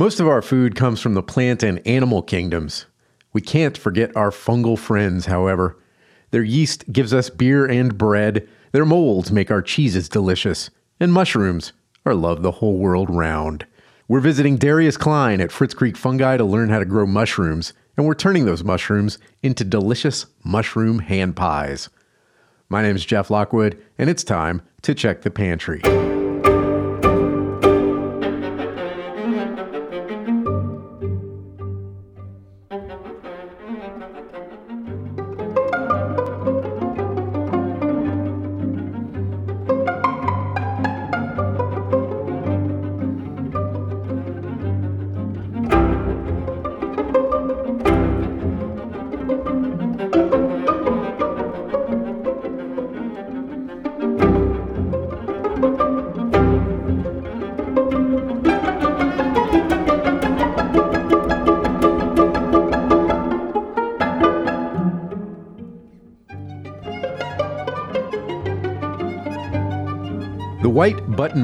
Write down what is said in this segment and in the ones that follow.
Most of our food comes from the plant and animal kingdoms. We can't forget our fungal friends, however. Their yeast gives us beer and bread, their molds make our cheeses delicious, and mushrooms are loved the whole world round. We're visiting Darius Klein at Fritz Creek Fungi to learn how to grow mushrooms, and we're turning those mushrooms into delicious mushroom hand pies. My name is Jeff Lockwood, and it's time to check the pantry.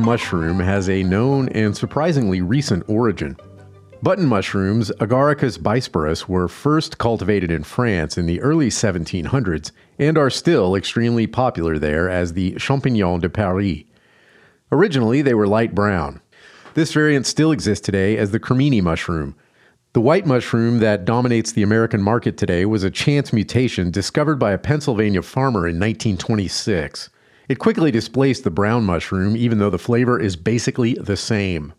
Mushroom has a known and surprisingly recent origin. Button mushrooms, Agaricus bisporus, were first cultivated in France in the early 1700s and are still extremely popular there as the champignon de Paris. Originally, they were light brown. This variant still exists today as the cremini mushroom. The white mushroom that dominates the American market today was a chance mutation discovered by a Pennsylvania farmer in 1926. It quickly displaced the brown mushroom, even though the flavor is basically the same.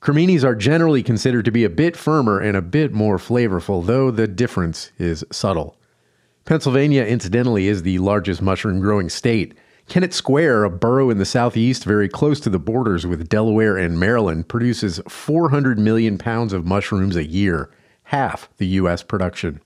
Creminis are generally considered to be a bit firmer and a bit more flavorful, though the difference is subtle. Pennsylvania, incidentally, is the largest mushroom growing state. Kennett Square, a borough in the southeast very close to the borders with Delaware and Maryland, produces 400 million pounds of mushrooms a year, half the U.S. production.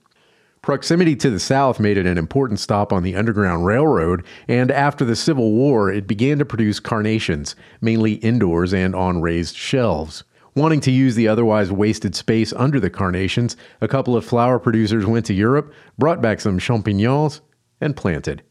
Proximity to the South made it an important stop on the Underground Railroad, and after the Civil War, it began to produce carnations, mainly indoors and on raised shelves. Wanting to use the otherwise wasted space under the carnations, a couple of flower producers went to Europe, brought back some champignons, and planted.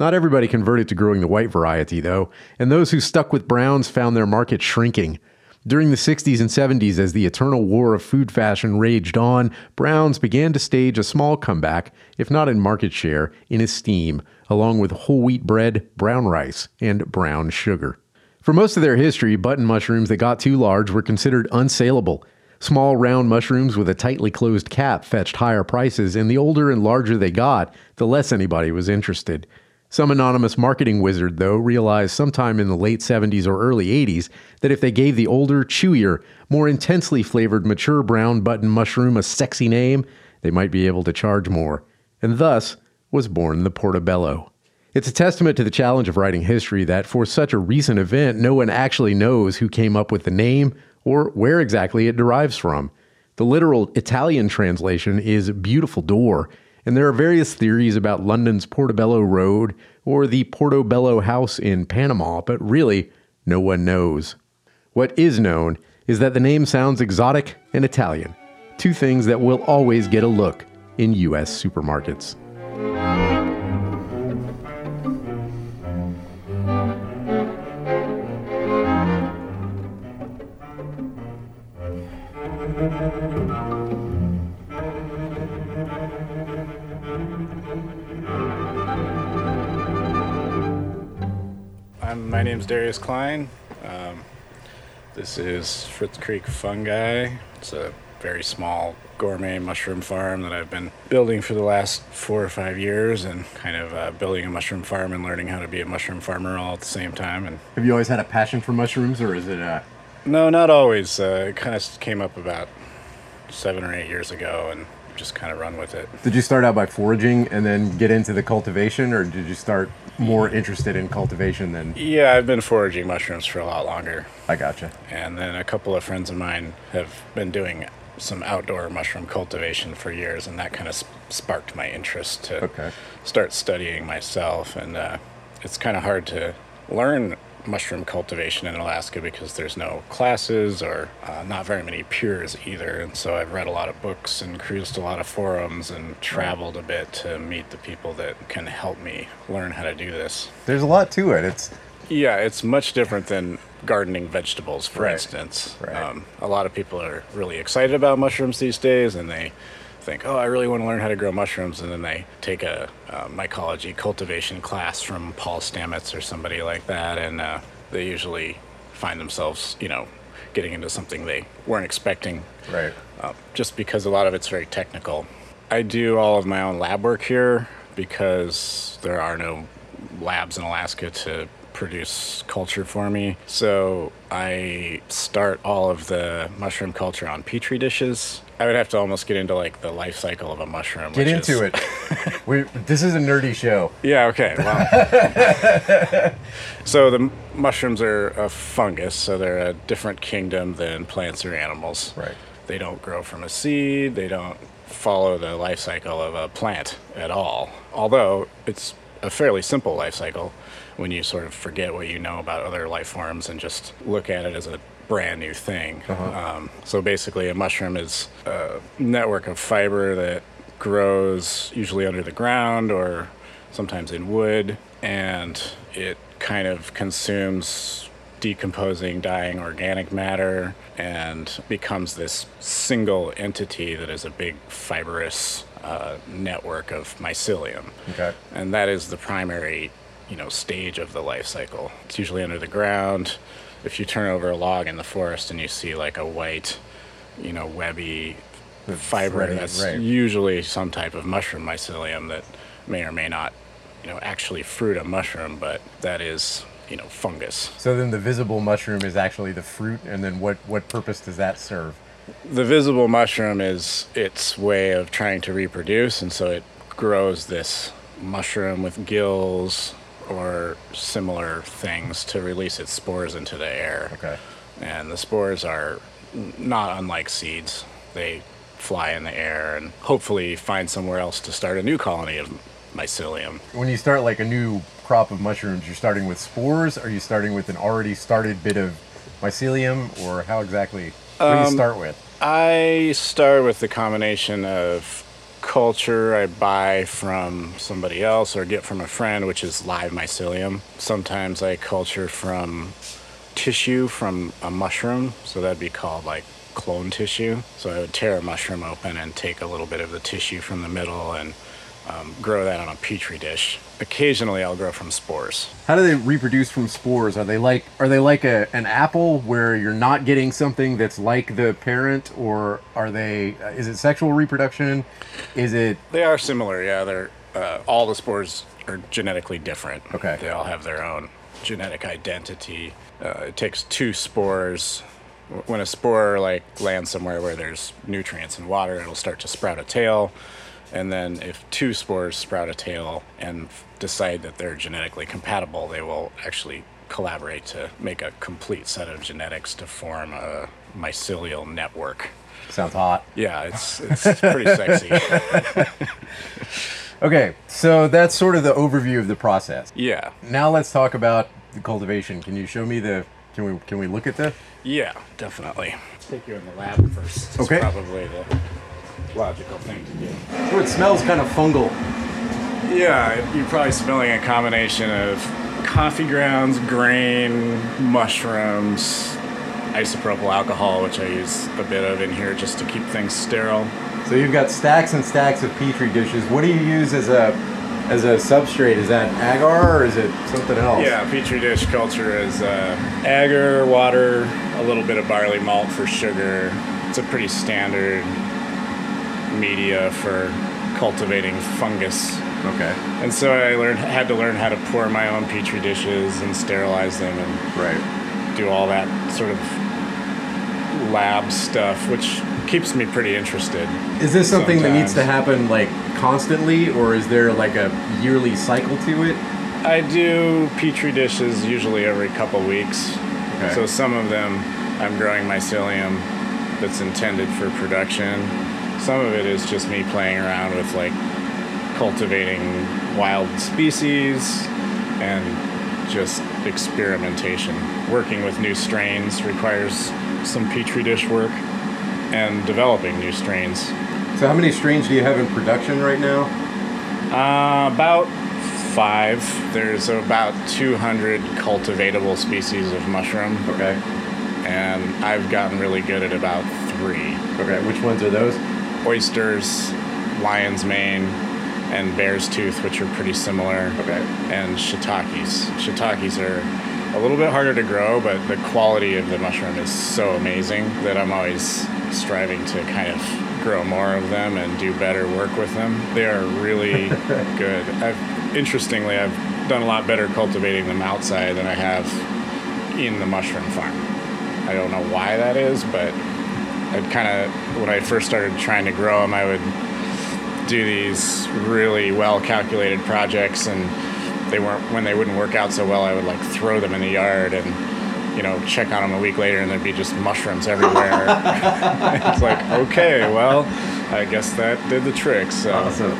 Not everybody converted to growing the white variety, though, and those who stuck with browns found their market shrinking. During the 60s and 70s, as the eternal war of food fashion raged on, Browns began to stage a small comeback, if not in market share, in esteem, along with whole wheat bread, brown rice, and brown sugar. For most of their history, button mushrooms that got too large were considered unsaleable. Small round mushrooms with a tightly closed cap fetched higher prices, and the older and larger they got, the less anybody was interested. Some anonymous marketing wizard, though, realized sometime in the late 70s or early 80s that if they gave the older, chewier, more intensely flavored mature brown button mushroom a sexy name, they might be able to charge more. And thus was born the portobello. It's a testament to the challenge of writing history that for such a recent event, no one actually knows who came up with the name or where exactly it derives from. The literal Italian translation is beautiful door and there are various theories about London's Portobello Road or the Portobello House in Panama, but really, no one knows. What is known is that the name sounds exotic and Italian, two things that will always get a look in U.S. supermarkets. My name's Darius Klein. Um, this is Fritz Creek Fungi. It's a very small gourmet mushroom farm that I've been building for the last four or five years and kind of uh, building a mushroom farm and learning how to be a mushroom farmer all at the same time. And Have you always had a passion for mushrooms, or is it a no, not always. Uh, it kind of came up about seven or eight years ago and just kind of run with it. Did you start out by foraging and then get into the cultivation, or did you start more interested in cultivation than? Yeah, I've been foraging mushrooms for a lot longer. I gotcha. And then a couple of friends of mine have been doing some outdoor mushroom cultivation for years, and that kind of sp- sparked my interest to Okay. start studying myself. And uh, it's kind of hard to learn mushroom cultivation in Alaska because there's no classes or uh, not very many peers either. And so I've read a lot of books and cruised a lot of forums and traveled a bit to meet the people that can help me learn how to do this. There's a lot to it. It's Yeah, it's much different than gardening vegetables, for Right. instance. Right. Um, a lot of people are really excited about mushrooms these days, and they think, "Oh, I really want to learn how to grow mushrooms," and then they take a uh, mycology cultivation class from Paul Stamets or somebody like that, and uh, they usually find themselves, you know, getting into something they weren't expecting Right. uh, just because a lot of it's very technical. I do all of my own lab work here because there are no labs in Alaska to produce culture for me. So I start all of the mushroom culture on petri dishes. I would have to almost get into like the life cycle of a mushroom. Get into is- it. we this is a nerdy show. yeah, okay. Well, so the mushrooms are a fungus, so they're a different kingdom than plants or animals. Right. They don't grow from a seed, they don't follow the life cycle of a plant at all. Although it's a fairly simple life cycle when you sort of forget what you know about other life forms and just look at it as a brand new thing. Um, so basically, a mushroom is a network of fiber that grows usually under the ground or sometimes in wood, and it kind of consumes decomposing, dying organic matter and becomes this single entity that is a big fibrous uh, network of mycelium. Okay. And that is the primary, you know, stage of the life cycle. It's usually under the ground. If you turn over a log in the forest and you see like a white, you know, webby fiber, thready, that's right. usually some type of mushroom mycelium that may or may not, you know, actually fruit a mushroom, but that is, you know, fungus. So then the visible mushroom is actually the fruit, and then what what purpose does that serve? the visible mushroom is its way of trying to reproduce, and so it grows this mushroom with gills or similar things to release its spores into the air. Okay. And the spores are not unlike seeds. They fly in the air and hopefully find somewhere else to start a new colony of mycelium. When you start like a new crop of mushrooms, you're starting with spores. Are you starting with an already started bit of mycelium, or how exactly? What do you um, start with? I start with the combination of culture I buy from somebody else or get from a friend, which is live mycelium. Sometimes I culture from tissue from a mushroom, so that'd be called like clone tissue. So I would tear a mushroom open and take a little bit of the tissue from the middle and um, grow that on a petri dish. Occasionally, I'll grow from spores. How do they reproduce from spores? Are they like are they like a, an apple where you're not getting something that's like the parent, or are they? Uh, is it sexual reproduction? Is it They are similar, yeah. They're uh, all the spores are genetically different. Okay. They all have their own genetic identity. Uh, it takes two spores. When a spore like lands somewhere where there's nutrients and water, it'll start to sprout a tail. And then if two spores sprout a tail and decide that they're genetically compatible, they will actually collaborate to make a complete set of genetics to form a mycelial network. sounds hot? Yeah, it's it's pretty sexy. Okay, so that's sort of the overview of the process. Yeah. Now let's talk about the cultivation. Can you show me the? Can we can we look at the? Yeah, definitely. Take you in the lab first. It's Okay. probably the logical thing to do. Oh, it smells kind of fungal. Yeah, you're probably smelling a combination of coffee grounds, grain, mushrooms, isopropyl alcohol, which I use a bit of in here just to keep things sterile. So you've got stacks and stacks of petri dishes. What do you use as a as a substrate? Is that agar or is it something else? Yeah, petri dish culture is uh, agar, water, a little bit of barley malt for sugar. It's a pretty standard media for cultivating fungus. Okay. And so I learned had to learn how to pour my own petri dishes and sterilize them and Right. do all that sort of lab stuff, which keeps me pretty interested. Is this something that needs to happen like constantly, or is there like a yearly cycle to it? I do petri dishes usually every couple weeks. Okay. So some of them I'm growing mycelium that's intended for production. Some of it is just me playing around with like cultivating wild species and just experimentation. Working with new strains requires some petri dish work and developing new strains. So how many strains do you have in production right now? Uh, about five. There's about 200 cultivatable species of mushroom, Okay. and I've gotten really good at about three Okay. Which ones are those? Oysters, lion's mane, and bear's tooth, which are pretty similar, Okay. and shiitakes. Shiitakes are a little bit harder to grow, but the quality of the mushroom is so amazing that I'm always striving to kind of grow more of them and do better work with them. They are really good. I've, interestingly, I've done a lot better cultivating them outside than I have in the mushroom farm. I don't know why that is, but I'd kind of, when I first started trying to grow them, I would do these really well calculated projects and they weren't when they wouldn't work out so well i would like throw them in the yard and you know check on them a week later and there'd be just mushrooms everywhere it's like okay well i guess that did the trick so Awesome.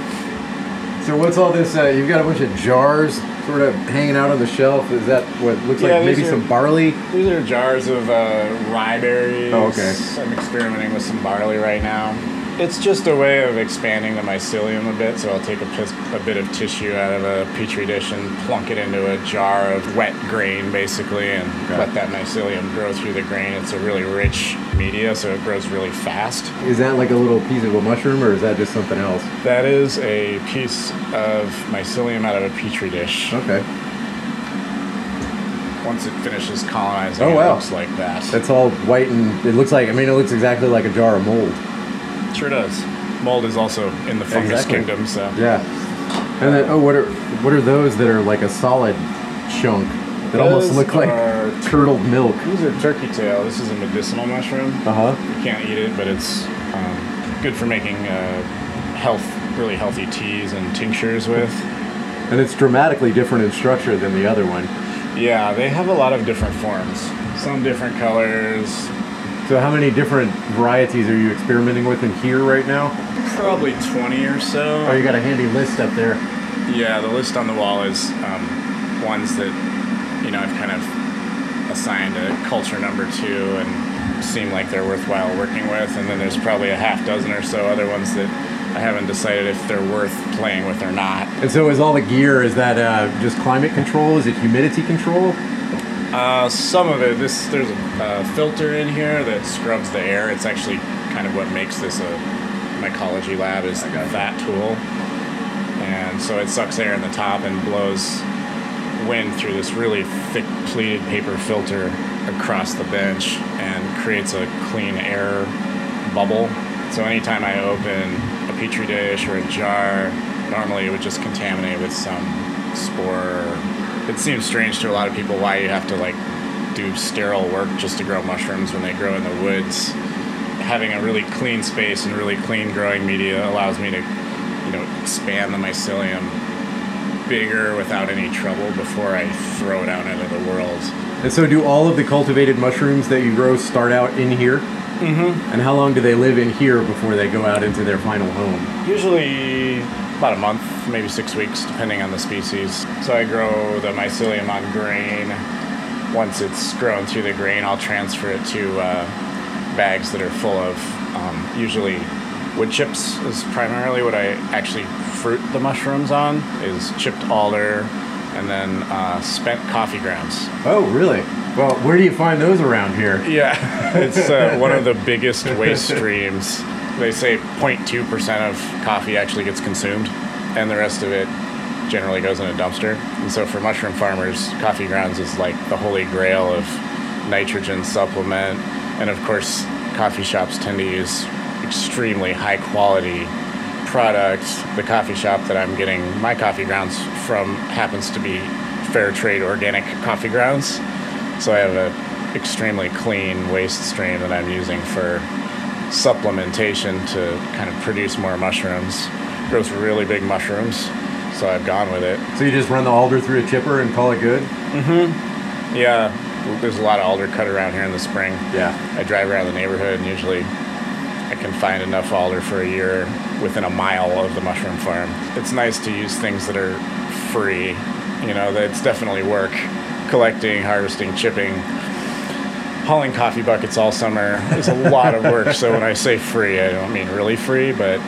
So what's all this? Uh, you've got a bunch of jars sort of hanging out on the shelf. Is that what looks Yeah, like? Maybe are- some barley. these are jars of uh, rye berries Oh, okay. i'm experimenting with some barley right now it's just a way of expanding the mycelium a bit so i'll take a, pis- a bit of tissue out of a petri dish and plunk it into a jar of wet grain basically and Okay. let that mycelium grow through the grain it's a really rich media so it grows really fast Is that like a little piece of a mushroom, or is that just something else? that is a piece of mycelium out of a petri dish Okay. once it finishes colonizing Oh, it wow. looks like that That's all white and it looks like. I mean, it looks exactly like a jar of mold. Sure does mold is also in the fungus Exactly. kingdom so Yeah. And then, oh, what are what are those that are like a solid chunk that almost Those look like curdled milk? These are turkey tail. This is a medicinal mushroom. Uh huh. You can't eat it, but it's um, good for making uh, health, really healthy teas and tinctures with. And it's dramatically different in structure than the other one. Yeah, they have a lot of different forms. Some different colors. So, how many different varieties are you experimenting with in here right now? Probably 20 or so. Oh, you got a handy list up there. Yeah, the list on the wall is um, ones that, you know, I've kind of assigned a culture number to and seem like they're worthwhile working with. And then there's probably a half dozen or so other ones that I haven't decided if they're worth playing with or not. And so, is all the gear is that uh, just climate control? Is it humidity control? Uh, some of it, this there's a uh, filter in here that scrubs the air. It's actually kind of what makes this a mycology lab is that tool. And so it sucks air in the top and blows wind through this really thick pleated paper filter across the bench and creates a clean air bubble. So anytime I open a petri dish or a jar, normally it would just contaminate with some spore. It seems strange to a lot of people why you have to like do sterile work just to grow mushrooms when they grow in the woods. Having a really clean space and really clean growing media allows me to, you know, expand the mycelium bigger without any trouble before I throw it out into the world. And so, do all of the cultivated mushrooms that you grow start out in here? Mm-hmm. And how long do they live in here before they go out into their final home? Usually about a month, maybe six weeks, depending on the species. So I grow the mycelium on grain. Once it's grown through the grain, I'll transfer it to uh, bags that are full of um, usually wood chips is primarily what I actually fruit the mushrooms on is chipped alder and then uh, spent coffee grounds. Oh, really? Well, where do you find those around here? Yeah, it's uh, one of the biggest waste streams. They say 0.2% of coffee actually gets consumed, and the rest of it generally goes in a dumpster. And so, for mushroom farmers, coffee grounds is like the holy grail of nitrogen supplement. And of course, coffee shops tend to use extremely high quality products. The coffee shop that I'm getting my coffee grounds from happens to be fair trade organic coffee grounds. So I have a extremely clean waste stream that I'm using for supplementation to kind of produce more mushrooms. Grows really big mushrooms, so I've gone with it. So you just run the alder through a chipper and call it good? Mm-hmm. Yeah, there's a lot of alder cut around here in the spring. Yeah. I drive around the neighborhood and usually I can find enough alder for a year within a mile of the mushroom farm. It's nice to use things that are free. You know, that's definitely work. Collecting, harvesting, chipping, hauling coffee buckets all summer is a lot of work. So when I say free, I don't mean really free, but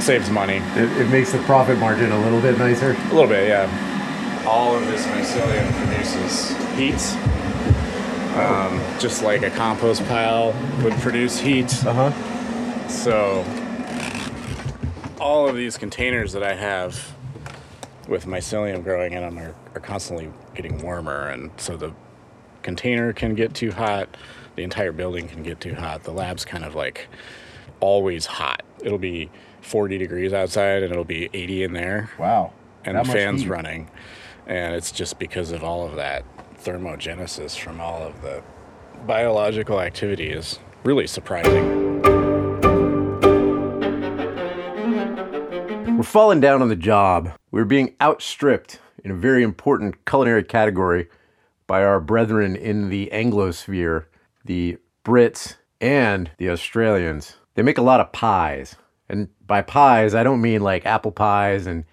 saves money. It, it makes the profit margin a little bit nicer. A little bit, yeah. all of this mycelium produces heat. Um, just like a compost pile would produce heat. Uh huh. So, all of these containers that I have with mycelium growing in them are, are constantly getting warmer. And so the container can get too hot, the entire building can get too hot. The lab's kind of like always hot. It'll be 40 degrees outside and it'll be 80 in there Wow. and That the fans heat. running. And it's just because of all of that thermogenesis from all of the biological activity is really surprising. We're falling down on the job. We're being outstripped in a very important culinary category by our brethren in the Anglosphere, the Brits and the Australians. They make a lot of pies. And by pies, I don't mean like apple pies and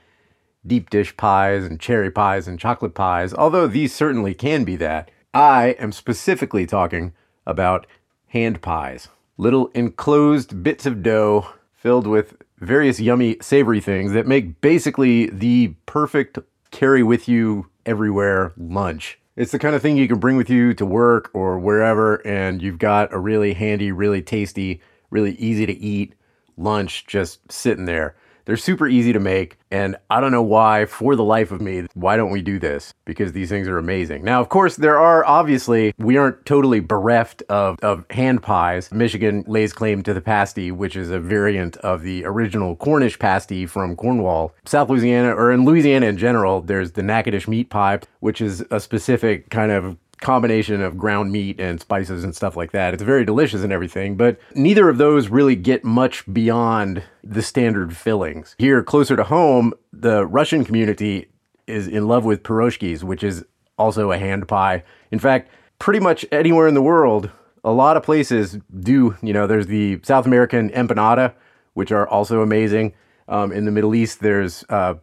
deep dish pies and cherry pies and chocolate pies, although these certainly can be that. I am specifically talking about hand pies. Little enclosed bits of dough filled with various yummy savory things that make basically the perfect carry with you everywhere lunch. It's the kind of thing you can bring with you to work or wherever, and you've got a really handy, really tasty, really easy to eat lunch just sitting there. They're super easy to make, and I don't know why, for the life of me, why don't we do this? Because these things are amazing. Now, of course, there are obviously, we aren't totally bereft of, of hand pies. Michigan lays claim to the pasty, which is a variant of the original Cornish pasty from Cornwall. South Louisiana, or in Louisiana in general, there's the Natchitoches meat pie, which is a specific kind of combination of ground meat and spices and stuff like that. It's very delicious and everything, but neither of those really get much beyond the standard fillings. Here, closer to home, the Russian community is in love with piroshkis, which is also a hand pie. In fact, pretty much anywhere in the world, a lot of places do, you know, there's the South American empanada, which are also amazing. Um, in the Middle East, there's uh,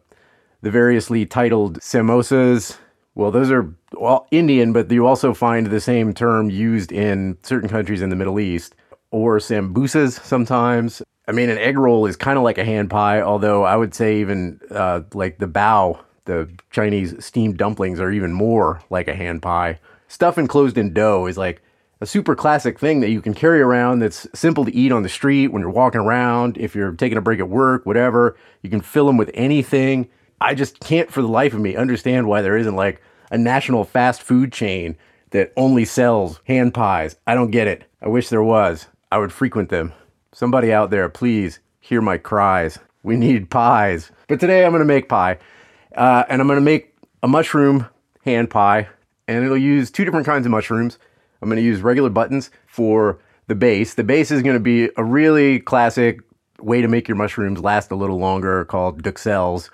the variously titled samosas. Well, those are well Indian, but you also find the same term used in certain countries in the Middle East, or sambusas sometimes. I mean, an egg roll is kind of like a hand pie, although I would say even uh, like the bao, the Chinese steamed dumplings, are even more like a hand pie. Stuff enclosed in dough is like a super classic thing that you can carry around that's simple to eat on the street when you're walking around, if you're taking a break at work, whatever. You can fill them with anything. I just can't for the life of me understand why there isn't like a national fast food chain that only sells hand pies. I don't get it. I wish there was. I would frequent them. Somebody out there, please hear my cries. We need pies. But today I'm going to make pie. Uh, and I'm going to make a mushroom hand pie. And it'll use two different kinds of mushrooms. I'm going to use regular buttons for the base. The base is going to be a really classic way to make your mushrooms last a little longer called duxelles.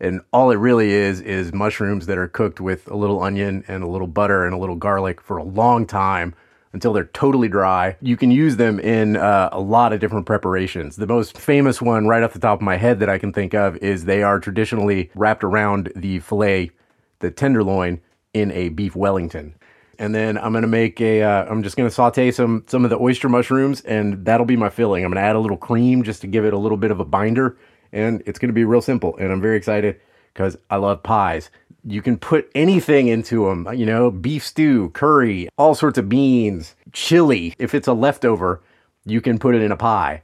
And all it really is is mushrooms that are cooked with a little onion and a little butter and a little garlic for a long time until they're totally dry. You can use them in uh, a lot of different preparations. The most famous one, right off the top of my head, that I can think of is they are traditionally wrapped around the filet, the tenderloin, in a beef Wellington. And then I'm gonna make a. Uh, I'm just gonna saute some some of the oyster mushrooms, and that'll be my filling. I'm gonna add a little cream just to give it a little bit of a binder, and it's gonna be real simple. And I'm very excited because I love pies. You can put anything into them, you know, beef stew, curry, all sorts of beans, chili. If it's a leftover, you can put it in a pie.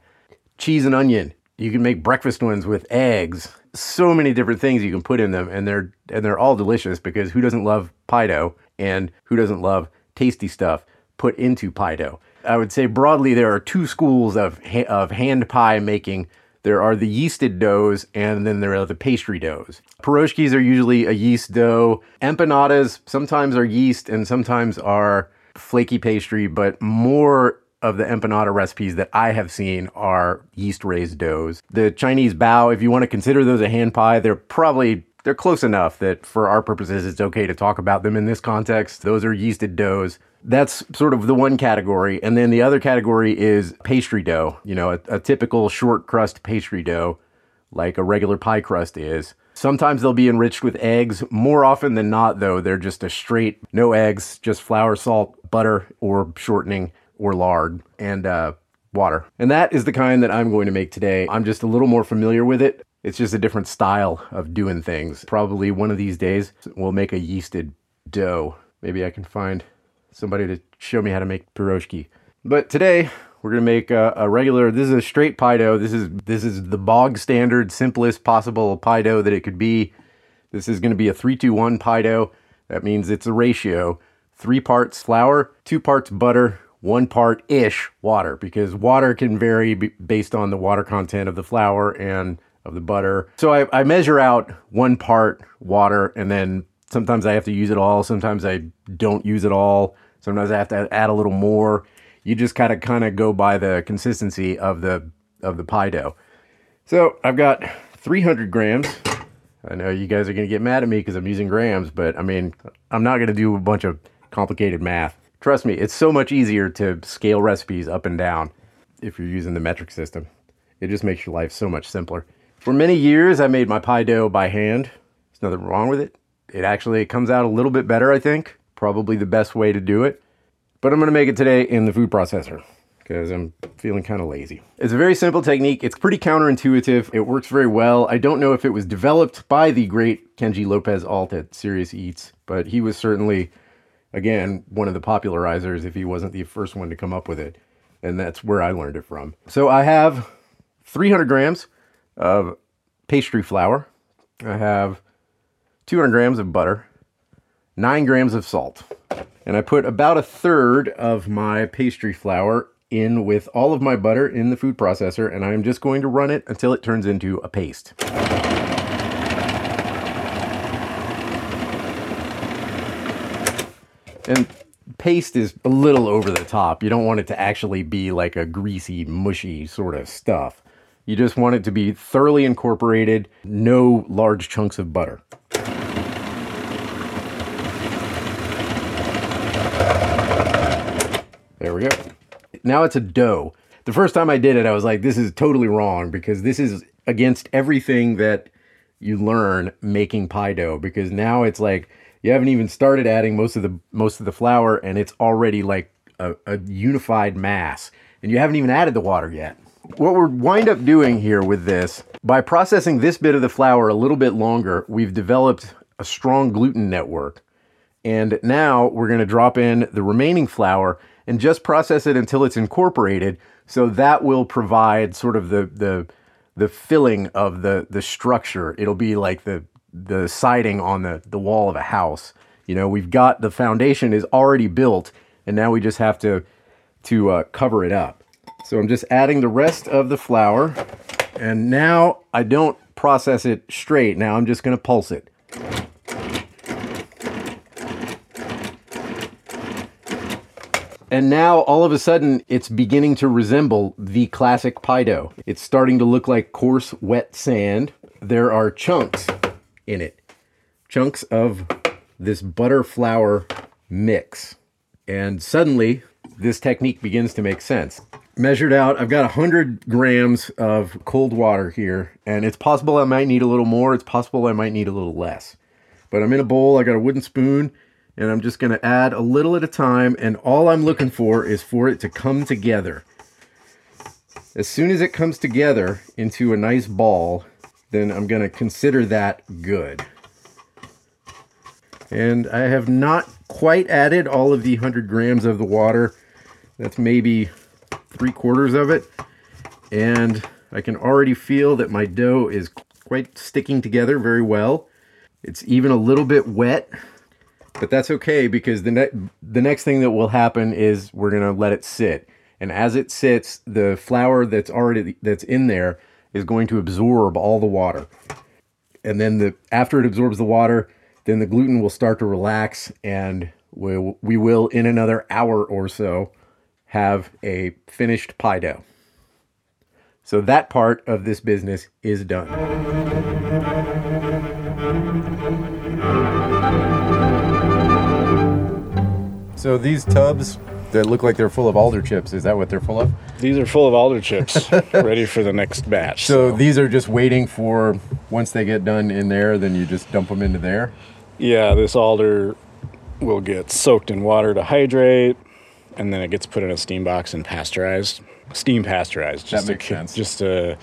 Cheese and onion. You can make breakfast ones with eggs. So many different things you can put in them, and they're and they're all delicious because who doesn't love pie dough, and who doesn't love tasty stuff put into pie dough? I would say broadly there are two schools of of hand pie making. There are the yeasted doughs, and then there are the pastry doughs. Piroshkis are usually a yeast dough. Empanadas sometimes are yeast and sometimes are flaky pastry, but more of the empanada recipes that I have seen are yeast raised doughs. The Chinese bao, if you want to consider those a hand pie, they're probably they're close enough that for our purposes it's okay to talk about them in this context. Those are yeasted doughs. That's sort of the one category. And then the other category is pastry dough, you know, a, a typical short crust pastry dough, like a regular pie crust is. Sometimes they'll be enriched with eggs. More often than not, though, they're just a straight, no eggs, just flour, salt, butter, or shortening, or lard, and uh, water. And that is the kind that I'm going to make today. I'm just a little more familiar with it. It's just a different style of doing things. Probably one of these days we'll make a yeasted dough. Maybe I can find somebody to show me how to make pierogi. But today we're gonna make a, a, regular. This is a straight pie dough. This is this is the bog standard, simplest possible pie dough that it could be. This is gonna be a three-two-one pie dough. That means it's a ratio: three parts flour, two parts butter, one part ish water. Because water can vary based on the water content of the flour and of the butter. So I, I measure out one part water, and then sometimes I have to use it all. Sometimes I don't use it all. Sometimes I have to add a little more you just kind of kind of go by the consistency of the of the pie dough. So I've got 300 grams. I know you guys are going to get mad at me because I'm using grams, but I mean, I'm not going to do a bunch of complicated math. Trust me, it's so much easier to scale recipes up and down if you're using the metric system. It just makes your life so much simpler. For many years, I made my pie dough by hand. There's nothing wrong with it. It actually comes out a little bit better, I think. Probably the best way to do it. But I'm to make it today in the food processor because I'm feeling kind of lazy. It's a very simple technique. It's pretty counterintuitive. It works very well. I don't know if it was developed by the great Kenji Lopez Alt at Serious Eats, but he was certainly, again, one of the popularizers if he wasn't the first one to come up with it. And that's where I learned it from. So I have 300 grams of pastry flour. I have 200 grams of butter, 9 grams of salt. And I put about a third of my pastry flour in with all of my butter in the food processor, and I'm just going to run it until it turns into a paste. And paste is a little over the top. You don't want it to actually be like a greasy, mushy sort of stuff. You just want it to be thoroughly incorporated, no large chunks of butter. There we go. Now it's a dough. The first time I did it, I was like, this is totally wrong because this is against everything that you learn making pie dough because now it's like you haven't even started adding most of the most of the flour and it's already like a, a unified mass and you haven't even added the water yet. What we're wind up doing here with this, by processing this bit of the flour a little bit longer, we've developed a strong gluten network. And now we're going to drop in the remaining flour and just process it until it's incorporated. So that will provide sort of the the the filling of the the structure. It'll be like the the siding on the the wall of a house. You know, we've got the foundation is already built, and now we just have to to uh, cover it up. So I'm just adding the rest of the flour, and now I don't process it straight. Now I'm just going to pulse it. And now all of a sudden it's beginning to resemble the classic pie dough. It's starting to look like coarse, wet sand. There are chunks in it, chunks of this butter flour mix. And suddenly this technique begins to make sense. Measured out, I've got 100 grams of cold water here, and it's possible I might need a little more. It's possible I might need a little less. But I'm in a bowl, I got a wooden spoon, and I'm just going to add a little at a time and all I'm looking for is for it to come together. As soon as it comes together into a nice ball, then I'm going to consider that good. And I have not quite added all of the 100 grams of the water. That's maybe three quarters of it. And I can already feel that my dough is quite sticking together very well. It's even a little bit wet but that's okay because the ne- the next thing that will happen is we're gonna let it sit, and as it sits, the flour that's already that's in there is going to absorb all the water, and then the after it absorbs the water, then the gluten will start to relax, and we we will in another hour or so have a finished pie dough. So that part of this business is done. So these tubs that look like they're full of alder chips, is that what they're full of? These are full of alder chips, ready for the next batch. So, so these are just waiting for once they get done in there, then you just dump them into there? Yeah, this alder will get soaked in water to hydrate, and then it gets put in a steam box and pasteurized. Steam pasteurized. Just that makes to, sense. Just to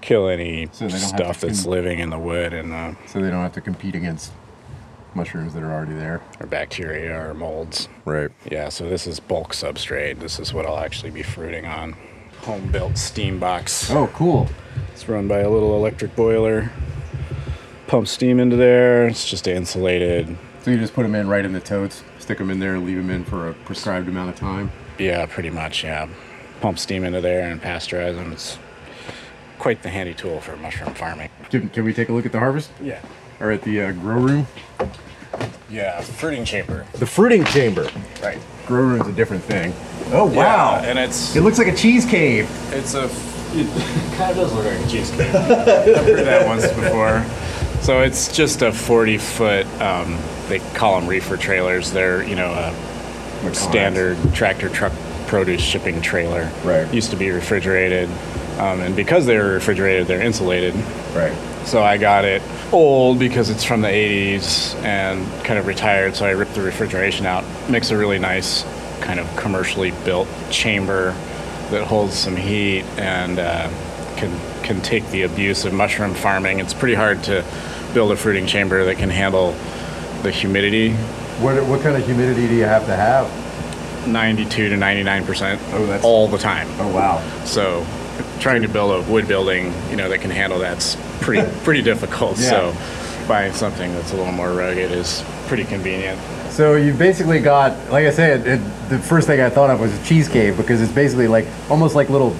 kill any So they don't have stuff that's living in the wood and uh, So they don't have to compete against mushrooms that are already there. or bacteria or molds. Right. Yeah, so this is bulk substrate. This is what I'll actually be fruiting on. Home built steam box. Oh, cool. It's run by a little electric boiler. Pump steam into there. It's just insulated. So you just put them in right in the totes, stick them in there, and leave them in for a prescribed amount of time. Yeah, pretty much. Yeah, pump steam into there and pasteurize them. It's quite the handy tool for mushroom farming. Can, can we take a look at the harvest Yeah. Or at the uh, grow room? Yeah, fruiting chamber. The fruiting chamber. Right. Grow room's a different thing. Oh Yeah, and it's It looks like a cheese cave. it's a it kind of does look like a cheese cave. I've heard that once before. So it's just a 40 foot. Um, they call them reefer trailers. They're you know a standard tractor truck produce shipping trailer. Right. Used to be refrigerated, um, and because they're refrigerated, they're insulated. Right. So I got it old because it's from the 80s and kind of retired. So I ripped the refrigeration out. Makes a really nice kind of commercially built chamber that holds some heat and uh, can can take the abuse of mushroom farming. It's pretty hard to build a fruiting chamber that can handle the humidity, What, what kind of humidity do you have to have? 92 to 99 percent Oh, all the time. Oh, wow. So trying to build a wood building, you know, that can handle that's pretty pretty difficult. Yeah. So buying something that's a little more rugged is pretty convenient. So you've basically got, like I said, it, the first thing I thought of was a cheese cave because it's basically like almost like little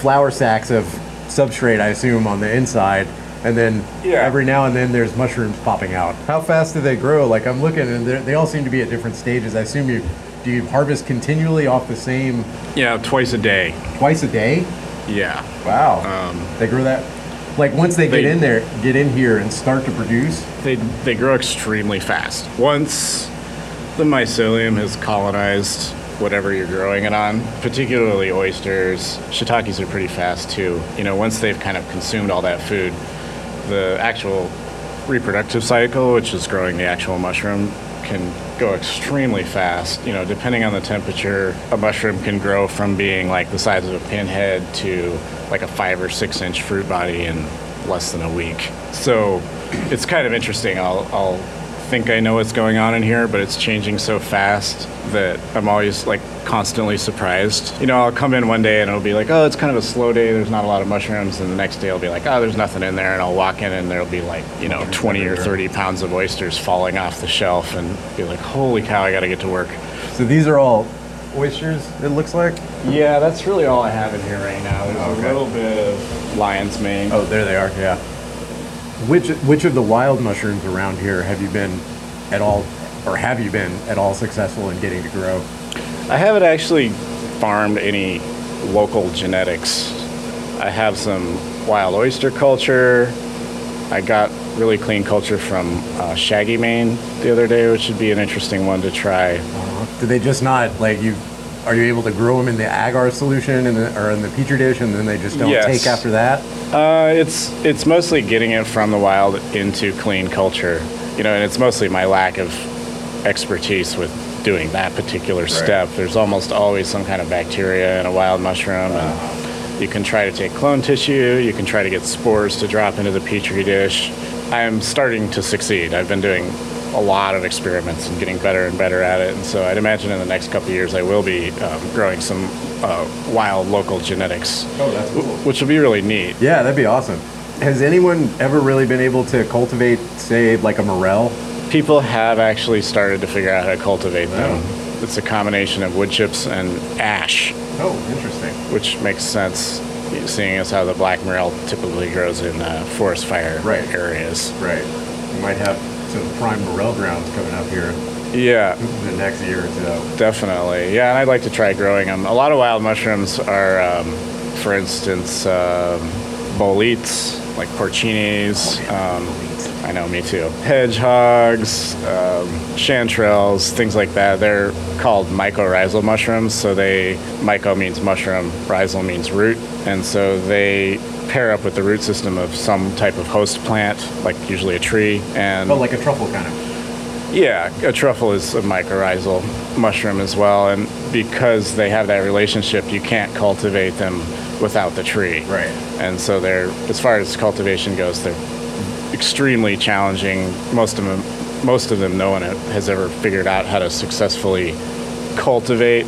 flour sacks of substrate, I assume, on the inside. And then Yeah. every now and then there's mushrooms popping out. How fast do they grow? Like I'm looking and they're- they all seem to be at different stages. I assume you do you harvest continually off the same Yeah, twice a day. twice a day? Yeah. Wow. Um, they grow that like once they, they- get in there, get in here and start to produce. They they grow extremely fast. Once the mycelium has colonized whatever you're growing it on, particularly oysters, shiitakes are pretty fast too. You know, once they've kind of consumed all that food, the actual reproductive cycle, which is growing the actual mushroom, can go extremely fast. You know, depending on the temperature, a mushroom can grow from being like the size of a pinhead to like a five or six inch fruit body in less than a week. So it's kind of interesting. I'll, I'll think I know what's going on in here, but it's changing so fast that I'm always like constantly surprised. You know, I'll come in one day and it'll be like, oh, it's kind of a slow day. There's not a lot of mushrooms. And the next day I'll be like, oh, there's nothing in there. And I'll walk in and there'll be like, you know, 20 or 30 pounds of oysters falling off the shelf and be like, holy cow, I got to get to work. So these are all oysters, it looks like. Yeah, that's really all I have in here right now. There's Okay. a little bit of lion's mane. Oh, there they are. Yeah. Which which of the wild mushrooms around here have you been at all, or have you been at all successful in getting to grow? I haven't actually farmed any local genetics. I have some wild oyster culture. I got really clean culture from uh, Shaggy Mane the other day, which would be an interesting one to try. Do they just not like you? Are you able to grow them in the agar solution and or in the petri dish, and then they just don't Yes. take after that? Uh, it's it's mostly getting it from the wild into clean culture, you know, and it's mostly my lack of expertise with doing that particular step. There's almost always some kind of bacteria in a wild mushroom, and you can try to take clone tissue, you can try to get spores to drop into the petri dish. I'm starting to succeed. I've been doing a lot of experiments and getting better and better at it, and so I'd imagine in the next couple of years I will be um, growing some uh, wild local genetics Oh, that's cool. which will be really neat. Yeah, that'd be awesome. Has anyone ever really been able to cultivate, say, like a morel? People have actually started to figure out how to cultivate them. It's a combination of wood chips and ash, Oh, interesting. which makes sense, seeing as how the black morel typically grows in uh, forest fire Right. areas. Right. We might have some prime morel grounds coming up here Yeah, the next year or so. definitely. Yeah, and I'd like to try growing them. A lot of wild mushrooms are, um, for instance, um, boletes, like porcinis. Um, I know, me too. Hedgehogs, um, chanterelles, things like that. They're called mycorrhizal mushrooms. So they, myco means mushroom, rhizal means root. And so they pair up with the root system of some type of host plant, like usually a tree. And Oh, like a truffle kind of. Yeah, a truffle is a mycorrhizal mushroom as well, and because they have that relationship, you can't cultivate them without the tree. Right. And so they're, as far as cultivation goes, they're extremely challenging. Most of them, most of them, no one has ever figured out how to successfully cultivate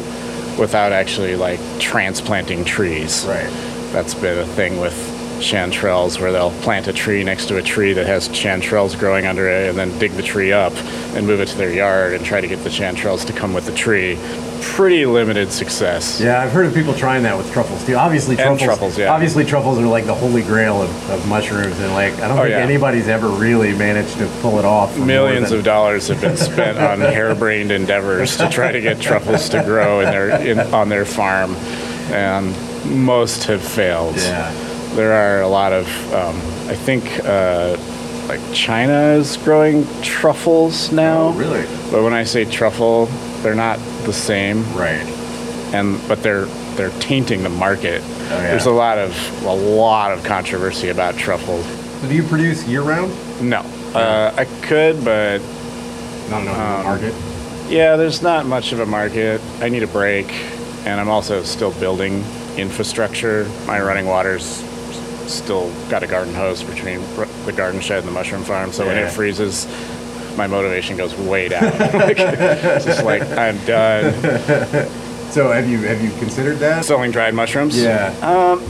without actually like transplanting trees. Right. That's been a thing with chanterelles where they'll plant a tree next to a tree that has chanterelles growing under it and then dig the tree up and move it to their yard and try to get the chanterelles to come with the tree. Pretty limited success. Yeah, I've heard of people trying that with truffles too. Obviously, And truffles. truffles, yeah. Obviously, truffles are like the holy grail of, of mushrooms, and like I don't Oh, think yeah. anybody's ever really managed to pull it off. Millions than- of dollars have been spent on harebrained endeavors to try to get truffles to grow in their in, on their farm, and most have failed. Yeah. There are a lot of, um, I think, uh, like China is growing truffles now. Oh, really? But when I say truffle, they're not the same, Right. and but they're they're tainting the market. Oh, yeah. There's a lot of a lot of controversy about truffles. So do you produce year round? No, uh, I could, but Not enough Um, of a market. Yeah, there's not much of a market. I need a break, and I'm also still building infrastructure. My running water's still got a garden hose between the garden shed and the mushroom farm, so when it freezes, my motivation goes way down. like, it's just like I'm done So have you have you considered that? selling dried mushrooms. yeah. Um,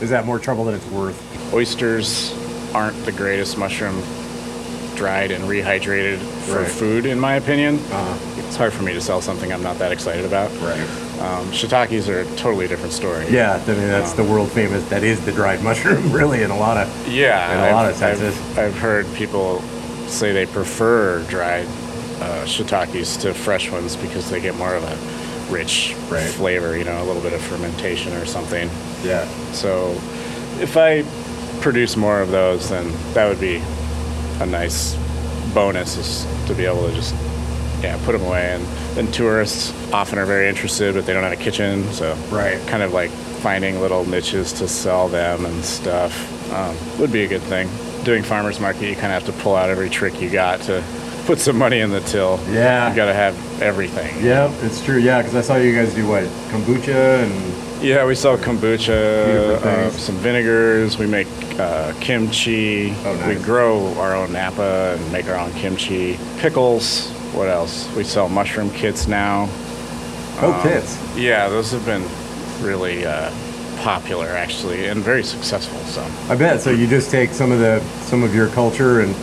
Is that more trouble than it's worth? oysters aren't the greatest mushroom dried and rehydrated for Right. food, in my opinion. Uh, It's hard for me to sell something I'm not that excited about. right. Um, shiitakes are a totally different story. Yeah, I mean that's the world famous. That is the dried mushroom, really, in a lot of. Yeah, In a I've, lot of senses. I've, I've heard people say they prefer dried uh, shiitakes to fresh ones because they get more of a rich Right. flavor, you know, a little bit of fermentation or something. Yeah. So if I produce more of those, then that would be a nice bonus is to be able to just yeah put them away and then tourists often are very interested but they don't have a kitchen so Right. kind of like finding little niches to sell them and stuff um, would be a good thing doing farmers market you kind of have to pull out every trick you got to put some money in the till Yeah. you got to have everything Yeah, it's true. Yeah, because I saw you guys do what kombucha and Yeah, we sell kombucha, uh, some vinegars. We make uh, kimchi. Oh, nice. We grow our own napa and make our own kimchi. Pickles. What else? We sell mushroom kits now. oh Um, kits. Yeah, those have been really uh, popular actually and very successful. So I bet. So you just take some of the some of your culture and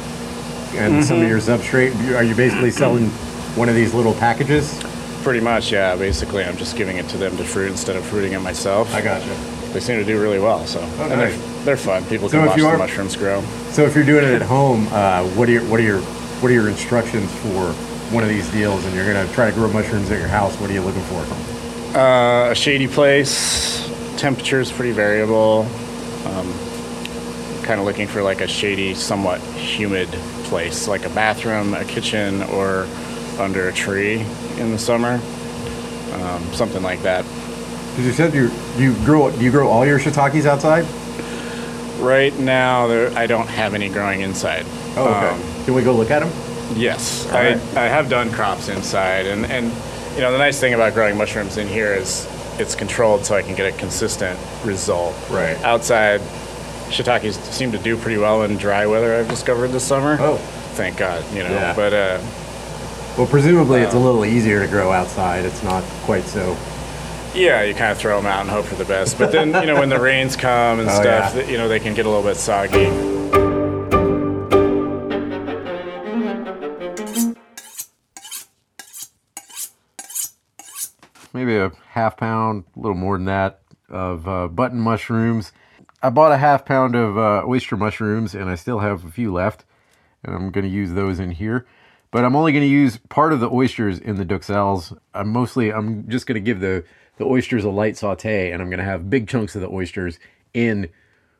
and some Mm-hmm. of your substrate. Are you basically selling one of these little packages? pretty much, yeah. Basically, I'm just giving it to them to fruit instead of fruiting it myself. I gotcha. They seem to do really well. So and nice. they're, they're fun. People So can watch the are- mushrooms grow. So if you're doing it at home, uh, what are your what are your what are your instructions for one of these deals? And you're gonna try to grow mushrooms at your house. What are you looking for? Uh, a shady place. Temperature is pretty variable. Um, kind of looking for like a shady, somewhat humid place, like a bathroom, a kitchen, or under a tree in the summer. Um, something like that. Because you said you you grow you grow all your shiitakes outside. Right now, there, I don't have any growing inside. Oh, okay. Um, Can we go look at them? Yes, All I, right. I have done crops inside, and, and you know the nice thing about growing mushrooms in here is it's controlled, so I can get a consistent result. Right. Outside, shiitakes seem to do pretty well in dry weather. I've discovered this summer. Oh. thank God, you know. Yeah. But uh, Well, presumably it's a little easier to grow outside. It's not quite so. yeah, you kind of throw them out and hope for the best. But then you know when the rains come and Oh, stuff, yeah. you know they can get a little bit soggy. Maybe a half pound, a little more than that, of uh, button mushrooms. I bought a half pound of uh, oyster mushrooms, and I still have a few left, and I'm going to use those in here. But I'm only going to use part of the oysters in the duxelles. I'm mostly, I'm just going to give the the oysters a light saute, and I'm going to have big chunks of the oysters in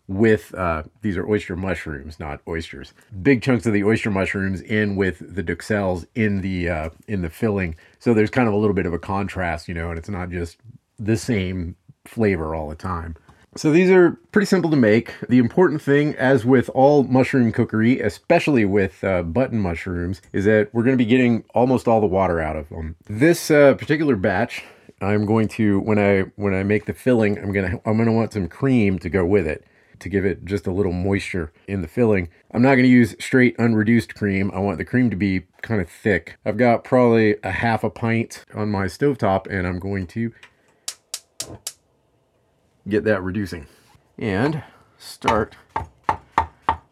with uh, these are oyster mushrooms, not oysters. Big chunks of the oyster mushrooms in with the duxelles in the uh, in the filling. So there's kind of a little bit of a contrast, you know, and it's not just the same flavor all the time. So these are pretty simple to make. The important thing, as with all mushroom cookery, especially with uh, button mushrooms, is that we're going to be getting almost all the water out of them. This uh, particular batch, I'm going to when I when I make the filling, I'm gonna I'm gonna want some cream to go with it to give it just a little moisture in the filling. I'm not going to use straight unreduced cream. I want the cream to be kind of thick. I've got probably a half a pint on my stovetop and I'm going to get that reducing and start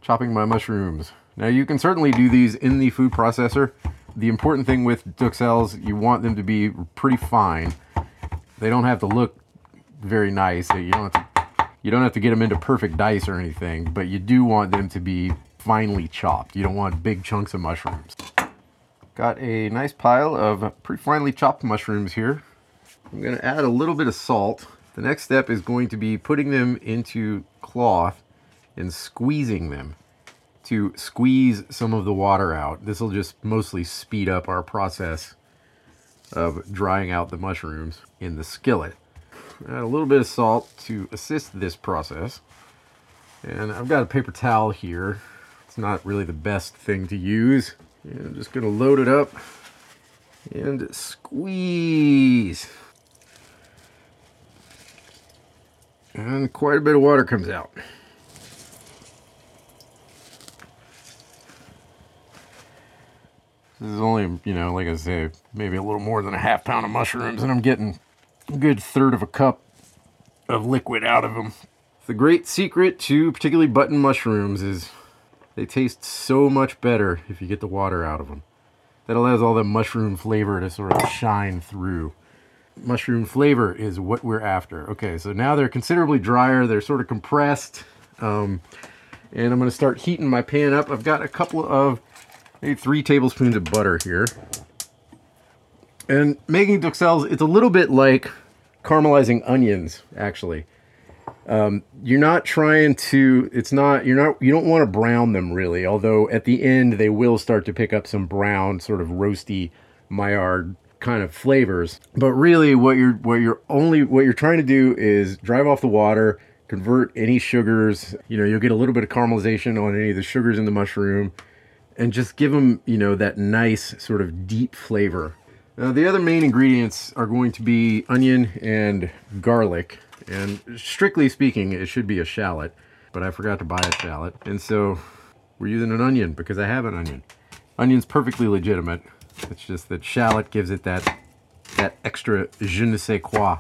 chopping my mushrooms. Now you can certainly do these in the food processor. The important thing with duxelles, you want them to be pretty fine. They don't have to look very nice. You don't have to, you don't have to get them into perfect dice or anything, but you do want them to be finely chopped. You don't want big chunks of mushrooms. Got a nice pile of pretty finely chopped mushrooms here. I'm going to add a little bit of salt the next step is going to be putting them into cloth and squeezing them to squeeze some of the water out. This will just mostly speed up our process of drying out the mushrooms in the skillet. Add a little bit of salt to assist this process. And I've got a paper towel here. It's not really the best thing to use. And I'm just to load it up and squeeze. And quite a bit of water comes out. This is only, you know, like I say, maybe a little more than a half pound of mushrooms, and I'm getting good third of a cup of liquid out of them. The great secret to particularly button mushrooms is they taste so much better if you get the water out of them. That allows all the mushroom flavor to sort of shine through mushroom flavor is what we're after. Okay, so now they're considerably drier. They're sort of compressed. Um, and I'm going to start heating my pan up. I've got a couple of, maybe three tablespoons of butter here. And making duxelles, it's a little bit like caramelizing onions, actually. Um, you're not trying to, it's not, you're not, you don't want to brown them really, although at the end they will start to pick up some brown, sort of roasty Maillard kind of flavors. But really what you're what you're only what you're trying to do is drive off the water, convert any sugars, you know, you'll get a little bit of caramelization on any of the sugars in the mushroom and just give them, you know, that nice sort of deep flavor. Now the other main ingredients are going to be onion and garlic. And strictly speaking, it should be a shallot, but I forgot to buy a shallot. And so we're using an onion because I have an onion. Onion's perfectly legitimate. It's just that shallot gives it that that extra je ne sais quoi.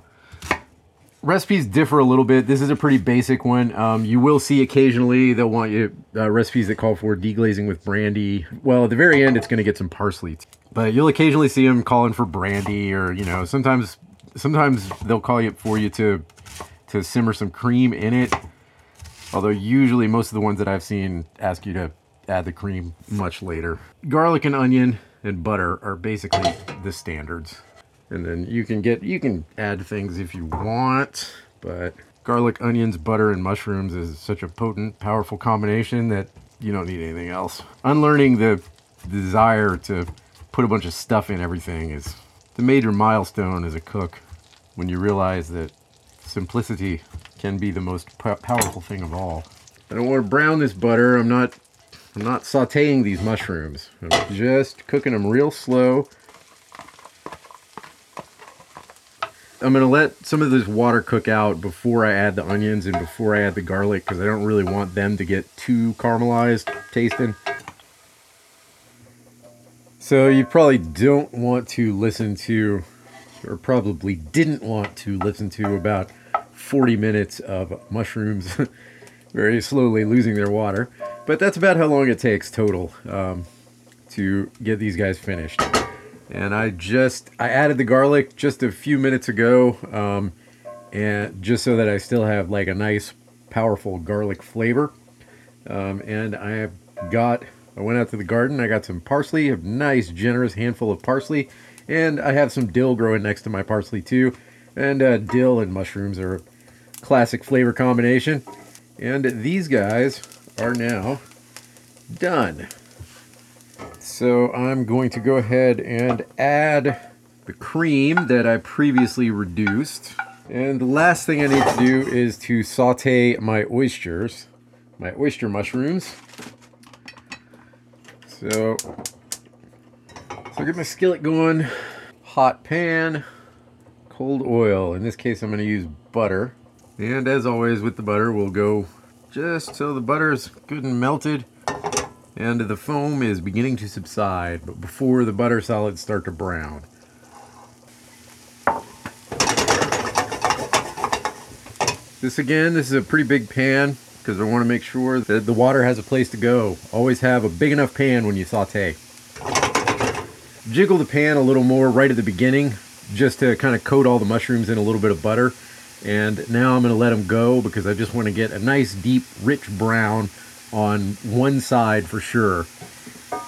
Recipes differ a little bit. This is a pretty basic one. Um, you will see occasionally they'll want you uh, recipes that call for deglazing with brandy. Well, at the very end, it's going to get some parsley, but you'll occasionally see them calling for brandy, or you know, sometimes sometimes they'll call you for you to to simmer some cream in it. Although usually most of the ones that I've seen ask you to add the cream much later. Garlic and onion and butter are basically the standards. And then you can get, you can add things if you want, but garlic, onions, butter, and mushrooms is such a potent, powerful combination that you don't need anything else. Unlearning the desire to put a bunch of stuff in everything is the major milestone as a cook when you realize that simplicity can be the most powerful thing of all. I don't want to brown this butter. I'm not I'm not sauteing these mushrooms. I'm just cooking them real slow. I'm going to let some of this water cook out before I add the onions and before I add the garlic because I don't really want them to get too caramelized tasting. So you probably don't want to listen to, or probably didn't want to listen to about 40 minutes of mushrooms very slowly losing their water. But that's about how long it takes total um, to get these guys finished. And I just, I added the garlic just a few minutes ago, um, and just so that I still have like a nice, powerful garlic flavor. Um, and I have got, I went out to the garden, I got some parsley, a nice, generous handful of parsley, and I have some dill growing next to my parsley too. And uh, dill and mushrooms are a classic flavor combination. And these guys are now done. So I'm going to go ahead and add the cream that I previously reduced. And the last thing I need to do is to saute my oysters, my oyster mushrooms. So, so get my skillet going, hot pan, cold oil. In this case, I'm going to use butter. And as always with the butter, we'll go just so the butter is good and melted and the foam is beginning to subside, but before the butter solids start to brown. This again, this is a pretty big pan because I want to make sure that the water has a place to go. Always have a big enough pan when you saute. Jiggle the pan a little more right at the beginning just to kind of coat all the mushrooms in a little bit of butter. And now I'm going to let them go because I just want to get a nice deep rich brown on one side for sure.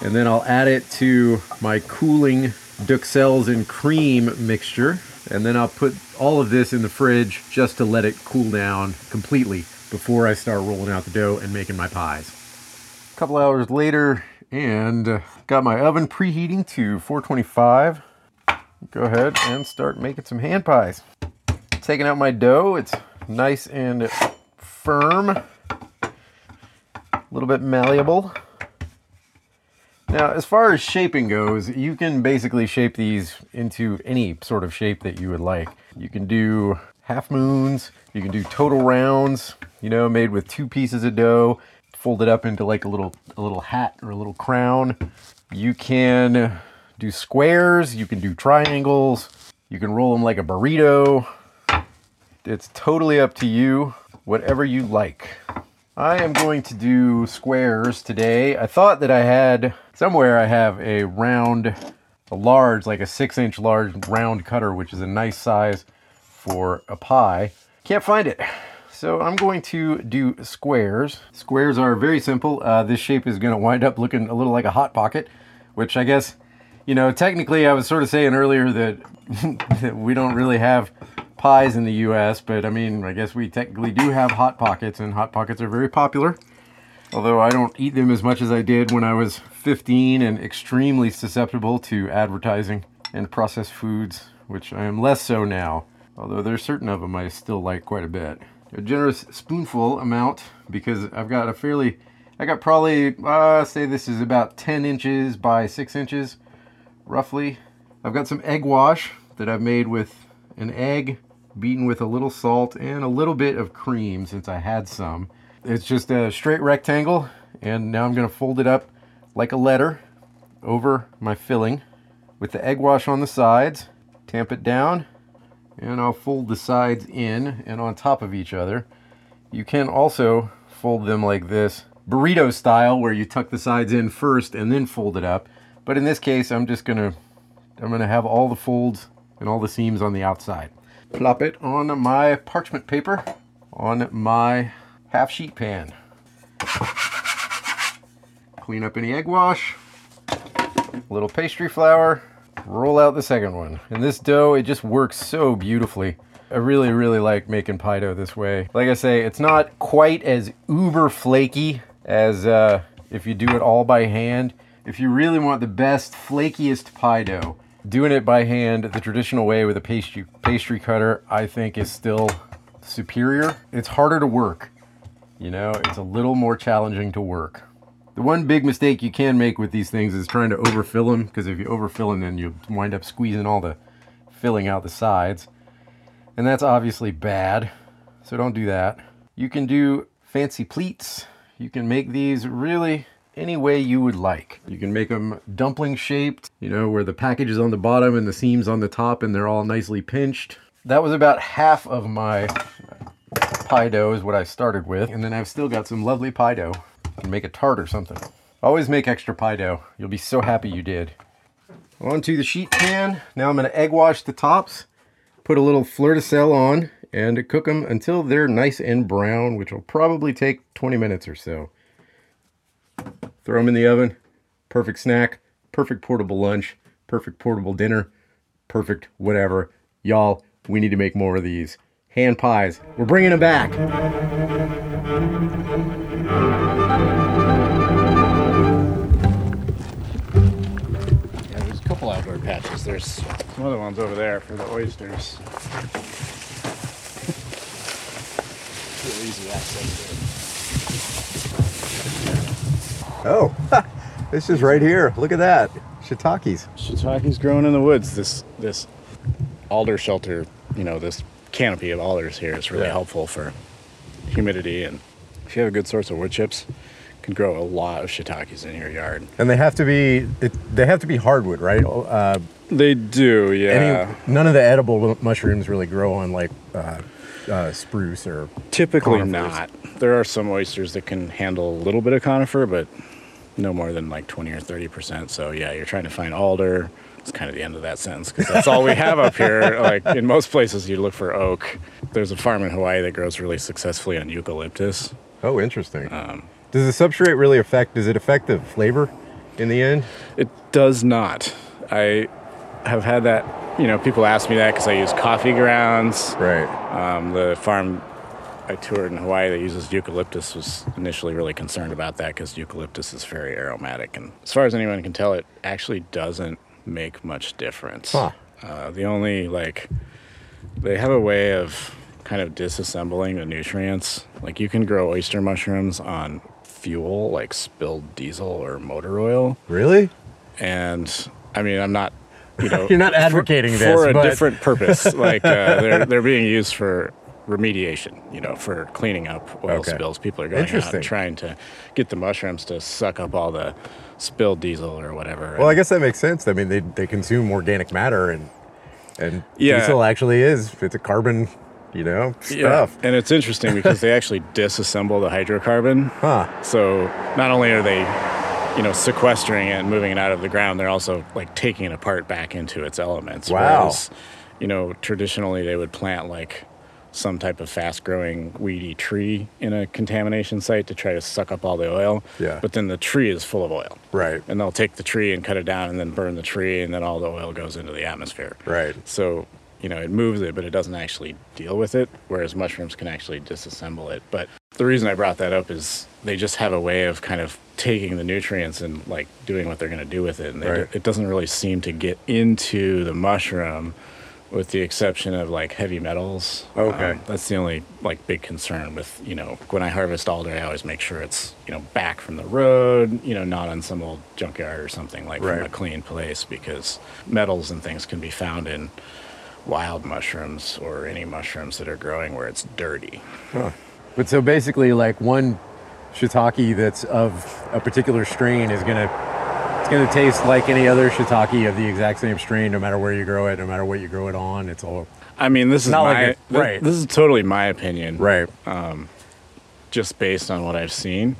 And then I'll add it to my cooling Duxelles and cream mixture. And then I'll put all of this in the fridge just to let it cool down completely before I start rolling out the dough and making my pies. A couple hours later, and uh, got my oven preheating to 425. Go ahead and start making some hand pies. Taking out my dough, it's nice and firm, a little bit malleable. Now, as far as shaping goes, you can basically shape these into any sort of shape that you would like. You can do half moons, you can do total rounds, you know, made with two pieces of dough, folded up into like a little a little hat or a little crown. You can do squares, you can do triangles, you can roll them like a burrito. It's totally up to you, whatever you like. I am going to do squares today. I thought that I had, somewhere I have a round, a large, like a six inch large round cutter, which is a nice size for a pie. Can't find it. So I'm going to do squares. Squares are very simple. Uh, this shape is going to wind up looking a little like a hot pocket, which I guess, you know, technically I was sort of saying earlier that, that we don't really have pies in the US, but I mean, I guess we technically do have Hot Pockets, and Hot Pockets are very popular. Although I don't eat them as much as I did when I was 15 and extremely susceptible to advertising and processed foods, which I am less so now. Although there's certain of them I still like quite a bit. A generous spoonful amount because I've got a fairly, I got probably, uh, say this is about 10 inches by 6 inches, roughly. I've got some egg wash that I've made with an egg, beaten with a little salt and a little bit of cream since I had some. It's just a straight rectangle and now I'm going to fold it up like a letter over my filling with the egg wash on the sides, tamp it down, and I'll fold the sides in and on top of each other. You can also fold them like this, burrito style, where you tuck the sides in first and then fold it up. But in this case, I'm just gonna, I'm gonna have all the folds and all the seams on the outside plop it on my parchment paper on my half sheet pan. Clean up any egg wash, a little pastry flour, roll out the second one. And this dough, it just works so beautifully. I really, really like making pie dough this way. Like I say, it's not quite as uber flaky as uh, if you do it all by hand. If you really want the best, flakiest pie dough, doing it by hand the traditional way with a pastry pastry cutter I think is still superior. It's harder to work. You know, it's a little more challenging to work. The one big mistake you can make with these things is trying to overfill them because if you overfill them then you wind up squeezing all the filling out the sides. And that's obviously bad. So don't do that. You can do fancy pleats. You can make these really any way you would like. You can make them dumpling shaped, you know, where the package is on the bottom and the seams on the top and they're all nicely pinched. That was about half of my pie dough is what I started with. And then I've still got some lovely pie dough. Can make a tart or something. Always make extra pie dough. You'll be so happy you did. Onto the sheet pan. Now I'm going to egg wash the tops, put a little fleur de sel on, and cook them until they're nice and brown, which will probably take 20 minutes or so. Throw them in the oven. Perfect snack, perfect portable lunch, perfect portable dinner, perfect whatever. Y'all, we need to make more of these. Hand pies. We're bringing them back. Couple outdoor patches. There's some other ones over there for the oysters. Easy access Oh, this is right here. Look at that. Shiitakes. Shiitake's growing in the woods. This this alder shelter, you know, this canopy of alders here is really Yeah. helpful for humidity and if you have a good source of wood chips, can grow a lot of shiitakes in your yard. And they have to be it, they have to be hardwood, right? Uh, They do, yeah. any none of the edible mushrooms really grow on like uh, uh, spruce or Typically conifers. not. There are some oysters that can handle a little bit of conifer, but no more than like 20 or 30 percent. So yeah, you're trying to find alder. It's kind of the end of that sentence because that's all we have up here. Like in most places, you look for oak. There's a farm in Hawaii that grows really successfully on eucalyptus. Oh, interesting. Does the substrate really affect? Does it affect the flavor in the end? It does not. I have had that. You know, people ask me that because I use coffee grounds. Right. Um, the farm I toured in Hawaii that uses eucalyptus was initially really concerned about that because eucalyptus is very aromatic. And as far as anyone can tell, it actually doesn't make much difference. Huh. Uh, the only, like, they have a way of kind of disassembling the nutrients. Like, you can grow oyster mushrooms on fuel, like spilled diesel or motor oil. Really? And I mean, I'm not. You know, You're not for- advocating for, this, a but- different purpose. like uh, they're they're being used for remediation. You know, for cleaning up oil Okay. spills. People are going out trying to get the mushrooms to suck up all the spilled diesel or whatever. Well, I guess that makes sense. I mean, they, they consume organic matter, and and Yeah. diesel actually is it's a carbon, you know, yeah. And it's interesting because they actually disassemble the hydrocarbon. Huh. So not only are they, you know, sequestering it and moving it out of the ground, they're also like taking it apart back into its elements. Wow. Whereas, you know, traditionally they would plant like some type of fast growing weedy tree in a contamination site to try to suck up all the oil. Yeah. But then the tree is full of oil. Right. And they'll take the tree and cut it down and then burn the tree and then all the oil goes into the atmosphere. Right. So, you know, it moves it, but it doesn't actually deal with it, whereas mushrooms can actually disassemble it. But the reason I brought that up is they just have a way of kind of taking the nutrients and like doing what they're going to do with it. And they, Right. it doesn't really seem to get into the mushroom with the exception of like heavy metals. Okay. Um, that's the only like big concern with, you know, when I harvest alder, I always make sure it's, you know, back from the road, you know, not on some old junkyard or something like from a clean place because metals and things can be found in wild mushrooms or any mushrooms that are growing where it's dirty. But so basically, like one shiitake that's of a particular strain is gonna it's gonna taste like any other shiitake of the exact same strain, no matter where you grow it, no matter what you grow it on. It's all I mean, this is Not like my it- thi- right. This is totally my opinion, right. Um, just based on what I've seen.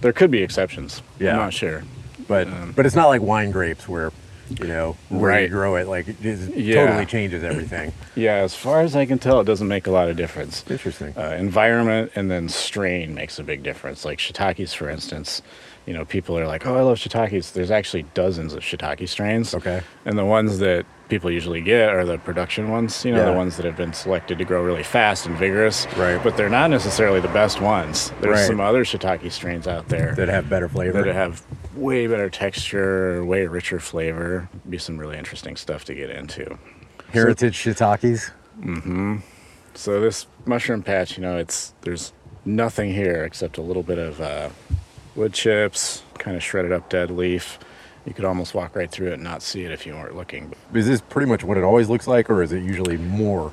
There could be exceptions. Yeah. I'm not sure. But um, but it's not like wine grapes where you know where you grow it. Like it is, Yeah. totally changes everything. Yeah, as far as I can tell, it doesn't make a lot of difference. Interesting. Uh, environment and then strain makes a big difference. Like shiitakes, for instance, you know, people are like, "Oh, I love shiitakes." There's actually dozens of shiitake strains. Okay. And the ones that people usually get are the production ones. You know, Yeah. the ones that have been selected to grow really fast and vigorous. Right. But they're not necessarily the best ones. There's Right. some other shiitake strains out there that have better flavor. that have way better texture, way richer flavor. Be some really interesting stuff to get into. heritage shiitakes. Mm-hmm. So this mushroom patch, you know, it's there's nothing here except a little bit of uh, wood chips, kind of shredded up dead leaf. You could almost walk right through it and not see it if you weren't looking. Is this pretty much what it always looks like, or is it usually more? Uh,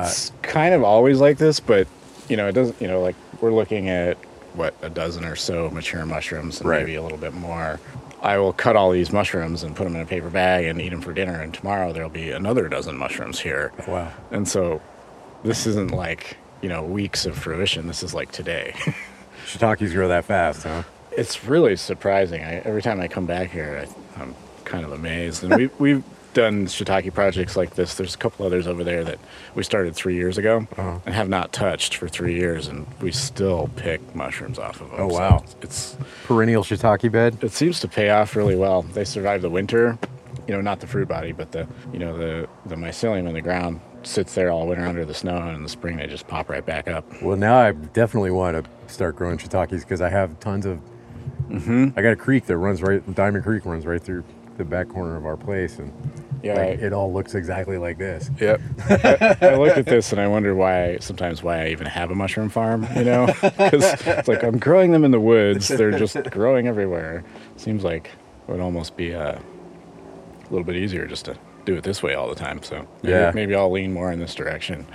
it's kind of always like this, but you know, it doesn't. You know, like we're looking at what a dozen or so mature mushrooms, and Right. maybe a little bit more. I will cut all these mushrooms and put them in a paper bag and eat them for dinner. And tomorrow there'll be another dozen mushrooms here. Oh, wow. And so, this isn't like you know weeks of fruition. This is like today. Shiitakes grow that fast, huh? It's really surprising. I, every time I come back here, I, I'm kind of amazed. And we, we've done shiitake projects like this. There's a couple others over there that we started three years ago Uh-huh. and have not touched for three years, and we still pick mushrooms off of them. Oh, So wow. it's Perennial shiitake bed. it seems to pay off really well. They survive the winter. You know, not the fruit body, but the you know the the mycelium in the ground sits there all winter under the snow, and in the spring they just pop right back up. Well, now I definitely want to start growing shiitakes because I have tons of. I got a creek that runs right. Diamond Creek runs right through the back corner of our place, and Yeah, like, I- it all looks exactly like this. Yep. I, I look at this and I wonder why sometimes why I even have a mushroom farm. You know, because it's like I'm growing them in the woods. They're just growing everywhere. Seems like it would almost be uh, a little bit easier just to do it this way all the time. So maybe, Yeah. maybe I'll lean more in this direction.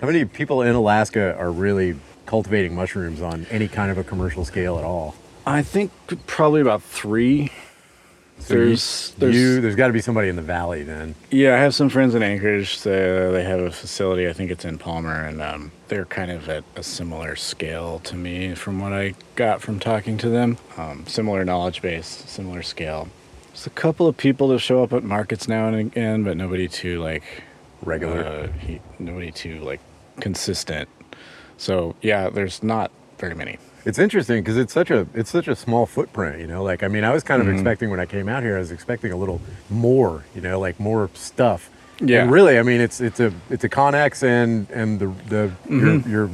How many people in Alaska are really cultivating mushrooms on any kind of a commercial scale at all? I think probably about three. So you- there's, there's you. There's got to be somebody in the valley then. Yeah, I have some friends in Anchorage. So they have a facility. I think it's in Palmer, and um, they're kind of at a similar scale to me, from what I got from talking to them. Um, similar knowledge base, similar scale. There's a couple of people that show up at markets now and again, but nobody too like Regular. Uh, he, nobody too like consistent. So yeah, there's not very many. It's interesting because it's such a it's such a small footprint, you know. Like I mean, I was kind Mm-hmm. of expecting when I came out here, I was expecting a little more, you know, like more stuff. Yeah. And really, I mean, it's it's a it's a Conex and and the the Mm-hmm. your, your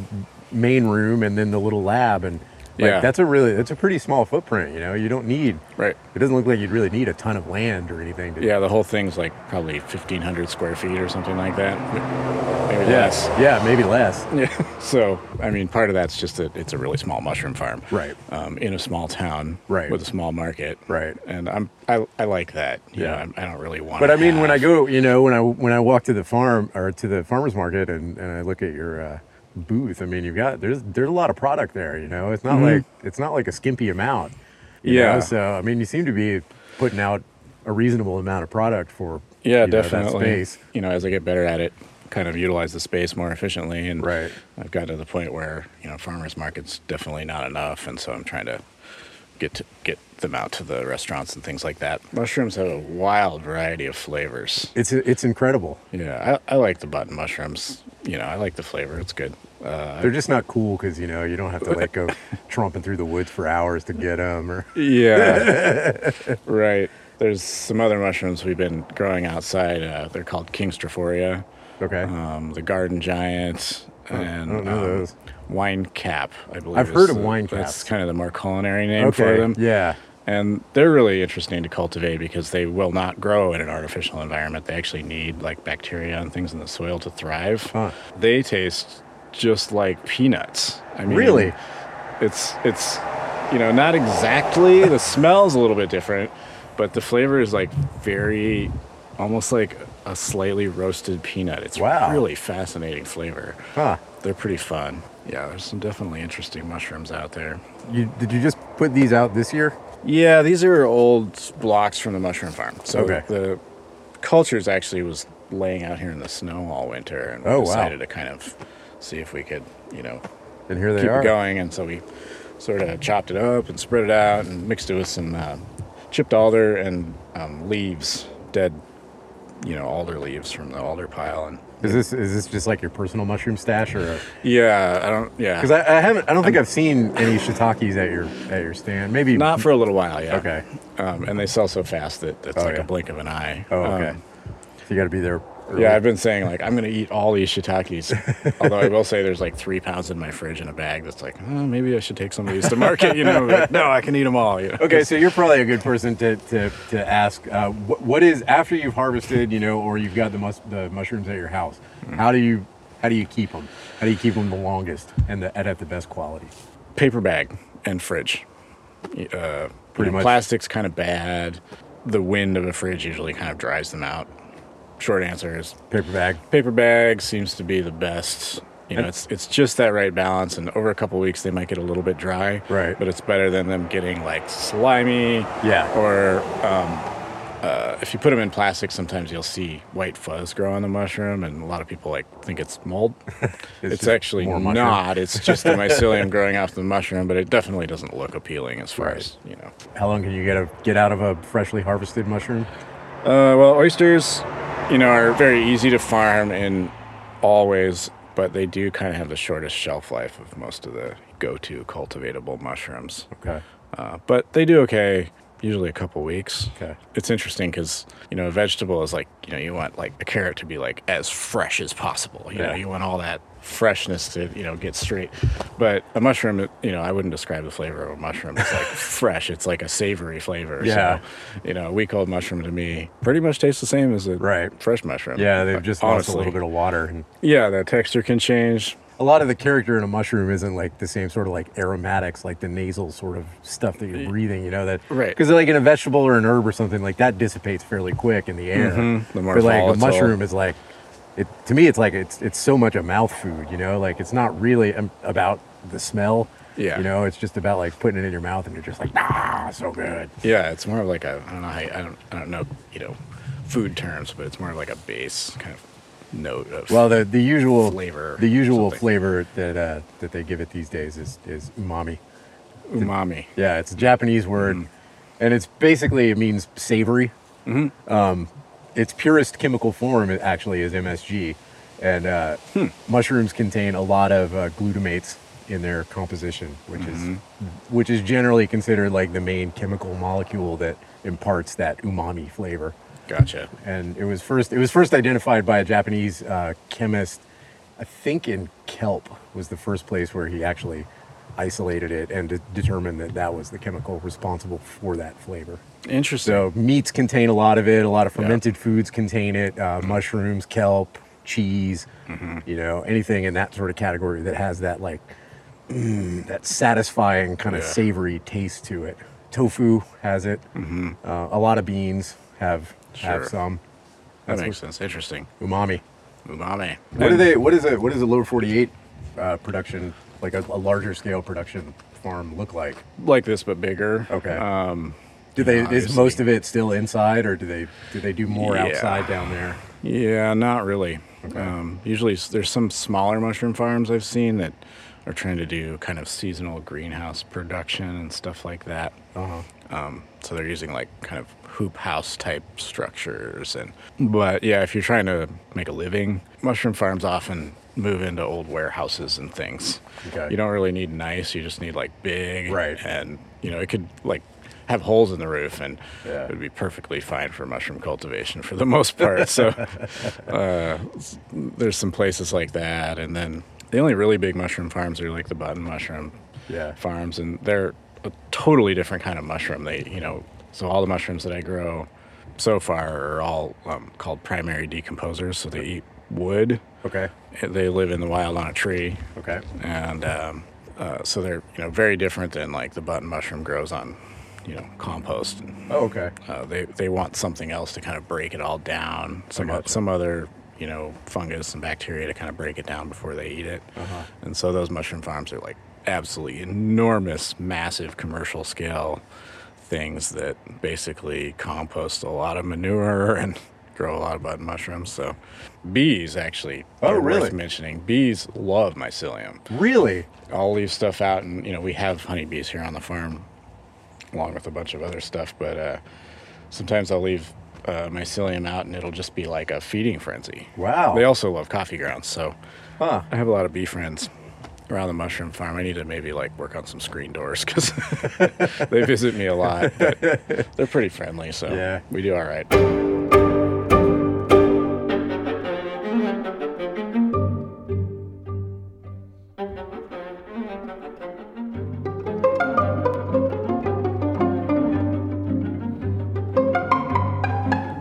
main room and then the little lab and like Yeah. that's a really that's a pretty small footprint, you know. You don't need Right. it doesn't look like you'd really need a ton of land or anything to Yeah, the whole thing's like probably 1,500 square feet or something like that. Maybe Yes. less. Yeah, maybe less. Yeah. So, I mean, part of that's just that it's a really small mushroom farm, Right. Um, in a small town, Right. with a small market, Right. And I'm I, I like that. You Yeah. know, I'm, don't really want. But I mean, when I go, you know, when I when I walk to the farm or to the farmers market and, and I look at your uh, booth, I mean, you've got there's there's a lot of product there. You know, it's not like it's not like a skimpy amount. Mm-hmm. Yeah. know? So I mean, you seem to be putting out a reasonable amount of product for yeah, you know, definitely. space. You know, as I get better at it, kind of utilize the space more efficiently, and Right. I've gotten to the point where you know, farmers market's definitely not enough, and so I'm trying to get to get them out to the restaurants and things like that. Mushrooms have a wild variety of flavors. It's it's incredible. Yeah, I, I like the button mushrooms. You know, I like the flavor. It's good. Uh, They're just not cool because you know you don't have to like go tromping through the woods for hours to get them. Or yeah, right. There's some other mushrooms we've been growing outside. Uh, they're called king Kingstrophoria, okay, um, the garden giant, and I um, wine cap. I believe I've heard of the- wine Cap. That's kind of the more culinary name okay, for them. yeah, And they're really interesting to cultivate because they will not grow in an artificial environment. They actually need like bacteria and things in the soil to thrive. Huh. They taste just like peanuts. I mean, Really? It's it's you know not exactly. the smell's a little bit different, but the flavor is like very almost like a slightly roasted peanut. It's Wow. really fascinating flavor. huh? They're pretty fun. Yeah, there's some definitely interesting mushrooms out there. You did you just put these out this year? Yeah, these are old blocks from the mushroom farm. So Okay. the cultures actually was laying out here in the snow all winter, and we Oh, wow. decided to kind of see if we could, you know, And here they keep are. it going. And so we sort of chopped it up and spread it out and mixed it with some uh, chipped alder and um, leaves, dead, you know, alder leaves from the alder pile. And Is this is this just like your personal mushroom stash or? yeah, I don't, yeah, Because I, I haven't I don't think I've seen any shiitakes at your at your stand. Maybe not for a little while. Yeah. Okay. Um, and they sell so fast that it's Oh, like yeah. a blink of an eye. Oh, okay. Um, so you got to be there. Yeah, I've been saying like I'm gonna eat all these shiitakes. Although I will say there's like three pounds in my fridge in a bag. That's like, oh, maybe I should take some of these to market. You know, no, I can eat them all. You know? Okay, so you're probably a good person to to, to ask. Uh, what, what is after you've harvested, you know, or you've got the mus- the mushrooms at your house? Mm-hmm. How do you how do you keep them? How do you keep them the longest and the, and at the best quality? paper bag and fridge. Uh, Pretty much. Plastic's kind of bad. The wind of a fridge usually kind of dries them out. Short answer is Paper bag. paper bag seems to be the best. You know, And- it's it's just that right balance, and over a couple weeks they might get a little bit dry. Right. But it's better than them getting like slimy. Yeah. Or um, uh, if you put them in plastic, sometimes you'll see white fuzz grow on the mushroom, and a lot of people like think it's mold. it's just actually not. It's just the mycelium growing off the mushroom, but it definitely doesn't look appealing as far Right. as you know. How long can you get a get out of a freshly harvested mushroom? Uh, well, oysters, you know, are very easy to farm in all ways, but they do kind of have the shortest shelf life of most of the go-to cultivatable mushrooms. Okay. Uh, but they do okay. Usually a couple weeks. Okay. It's interesting because you know a vegetable is like you know you want like a carrot to be like as fresh as possible. You know you want all that freshness to you know get straight. But a mushroom, you know, I wouldn't describe the flavor of a mushroom as like fresh. It's like a savory flavor. Yeah. So, you know, a week old mushroom to me pretty much tastes the same as a Right. fresh mushroom. Yeah, they've just lost a little bit of water. And Yeah, the texture can change. A lot of the character in a mushroom isn't like the same sort of like aromatics, like the nasal sort of stuff that you're breathing, you know, that, Right. Because like in a vegetable or an herb or something like that dissipates fairly quick in the air. Mhm. The more but like a mushroom is like, it, to me, it's like, it's, it's so much a mouth food, you know, like it's not really about the smell. Yeah. You know, it's just about like putting it in your mouth and you're just like, ah, so good. Yeah, it's more of like a I don't know how you- I don't I don't know you know food terms, but it's more like a base kind of note of Well, the, the usual Flavor the usual flavor that, uh, that they give it these days is, is umami. umami. Yeah, it's a Japanese word, Mm. and it's basically it means savory. Mm-hmm. Um, its purest chemical form actually is MSG, and uh, Hmm. mushrooms contain a lot of uh, glutamates in their composition, which Mm-hmm. is which is generally considered like the main chemical molecule that imparts that umami flavor. Gotcha. And it was first it was first identified by a Japanese uh, chemist, I think in kelp was the first place where he actually isolated it and de- determined that that was the chemical responsible for that flavor. Interesting. So meats contain a lot of it. A lot of fermented foods contain it. Uh, mushrooms, kelp, cheese. Mm-hmm. You know, anything in that sort of category that has that like mm, that satisfying kind of Yeah. savory taste to it. Tofu has it. Uh, a lot of beans have have. Sure. some that that's makes sense. Interesting. umami. Umami. What do they? What is a what is a lower forty eight uh, production like a, a larger scale production farm look like? like this but bigger? Okay. Um, Do they Yeah, is most of it still inside, or do they do they do more Yeah. outside down there? yeah, not really. Um, usually, there's some smaller mushroom farms I've seen that are trying to do kind of seasonal greenhouse production and stuff like that. Uh-huh. Um, so they're using like kind of hoop house type structures and but yeah, if you're trying to make a living, mushroom farms often move into old warehouses and things. Okay. You don't really need nice, you just need like big Right. and you know, it could like have holes in the roof and Yeah. it would be perfectly fine for mushroom cultivation for the most part. so uh, there's some places like that and then the only really big mushroom farms are like the button mushroom Yeah. farms and they're a totally different kind of mushroom they you know so all the mushrooms that i grow so far are all um, called primary decomposers so they eat wood Okay. they live in the wild on a tree Okay. and um, uh, so they're you know very different than like the button mushroom grows on you know compost Oh, okay. uh, they they want something else to kind of break it all down. Some some other you know fungus and bacteria to kind of break it down before they eat it. Uh-huh. And so those mushroom farms are like absolutely enormous, massive commercial scale things that basically compost a lot of manure and grow a lot of button mushrooms. So bees actually Oh, are really? worth mentioning. Bees love mycelium. Really? I'll leave stuff out, and you know we have honeybees here on the farm, along with a bunch of other stuff. But uh, sometimes I'll leave uh, mycelium out, and it'll just be like a feeding frenzy. Wow. They also love coffee grounds, so Huh. I have a lot of bee friends around the mushroom farm. I need to maybe like work on some screen doors because they visit me a lot. But they're pretty friendly, so Yeah. we do all right.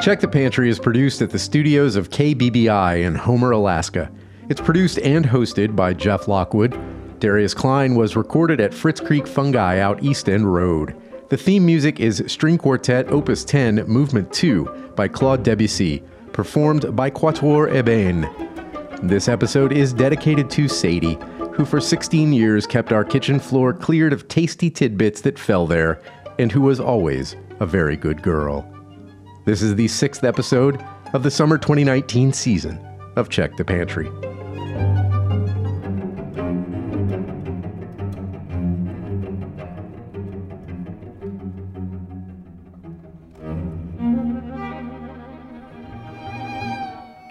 Check the Pantry is produced at the studios of KBBI in Homer, Alaska. It's produced and hosted by Jeff Lockwood. Darius Klein was recorded at Fritz Creek Fungi out East End Road. The theme music is String Quartet Opus 10 Movement 2 by Claude Debussy, performed by Quatuor Ébène. This episode is dedicated to Sadie, who for 16 years kept our kitchen floor cleared of tasty tidbits that fell there, and who was always a very good girl. This is the sixth episode of the summer 2019 season of Check the Pantry.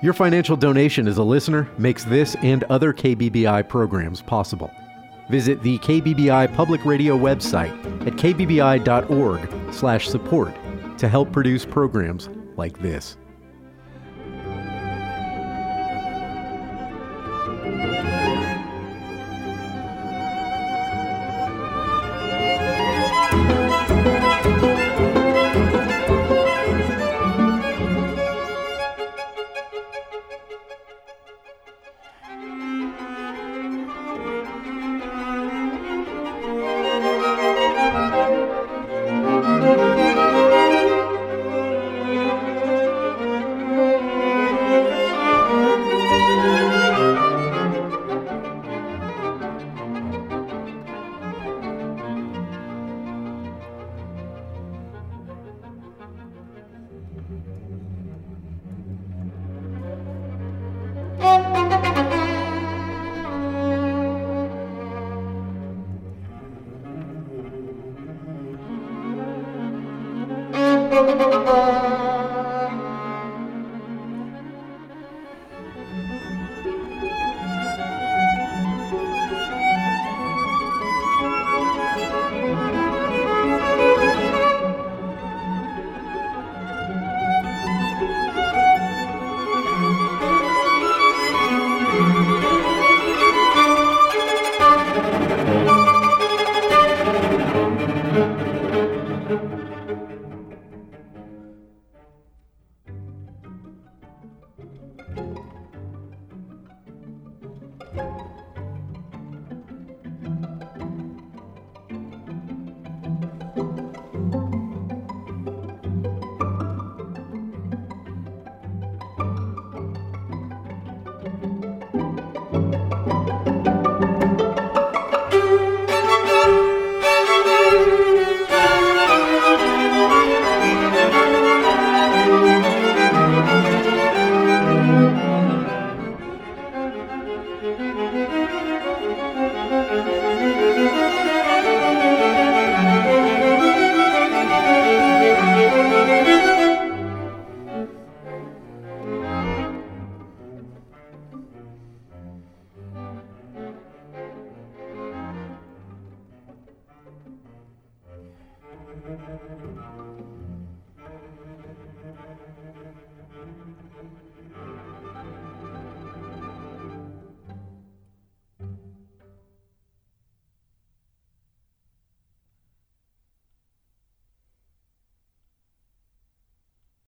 Your financial donation as a listener makes this and other KBBI programs possible. Visit the KBBI Public Radio website at kbbi.org slash support to help produce programs like this.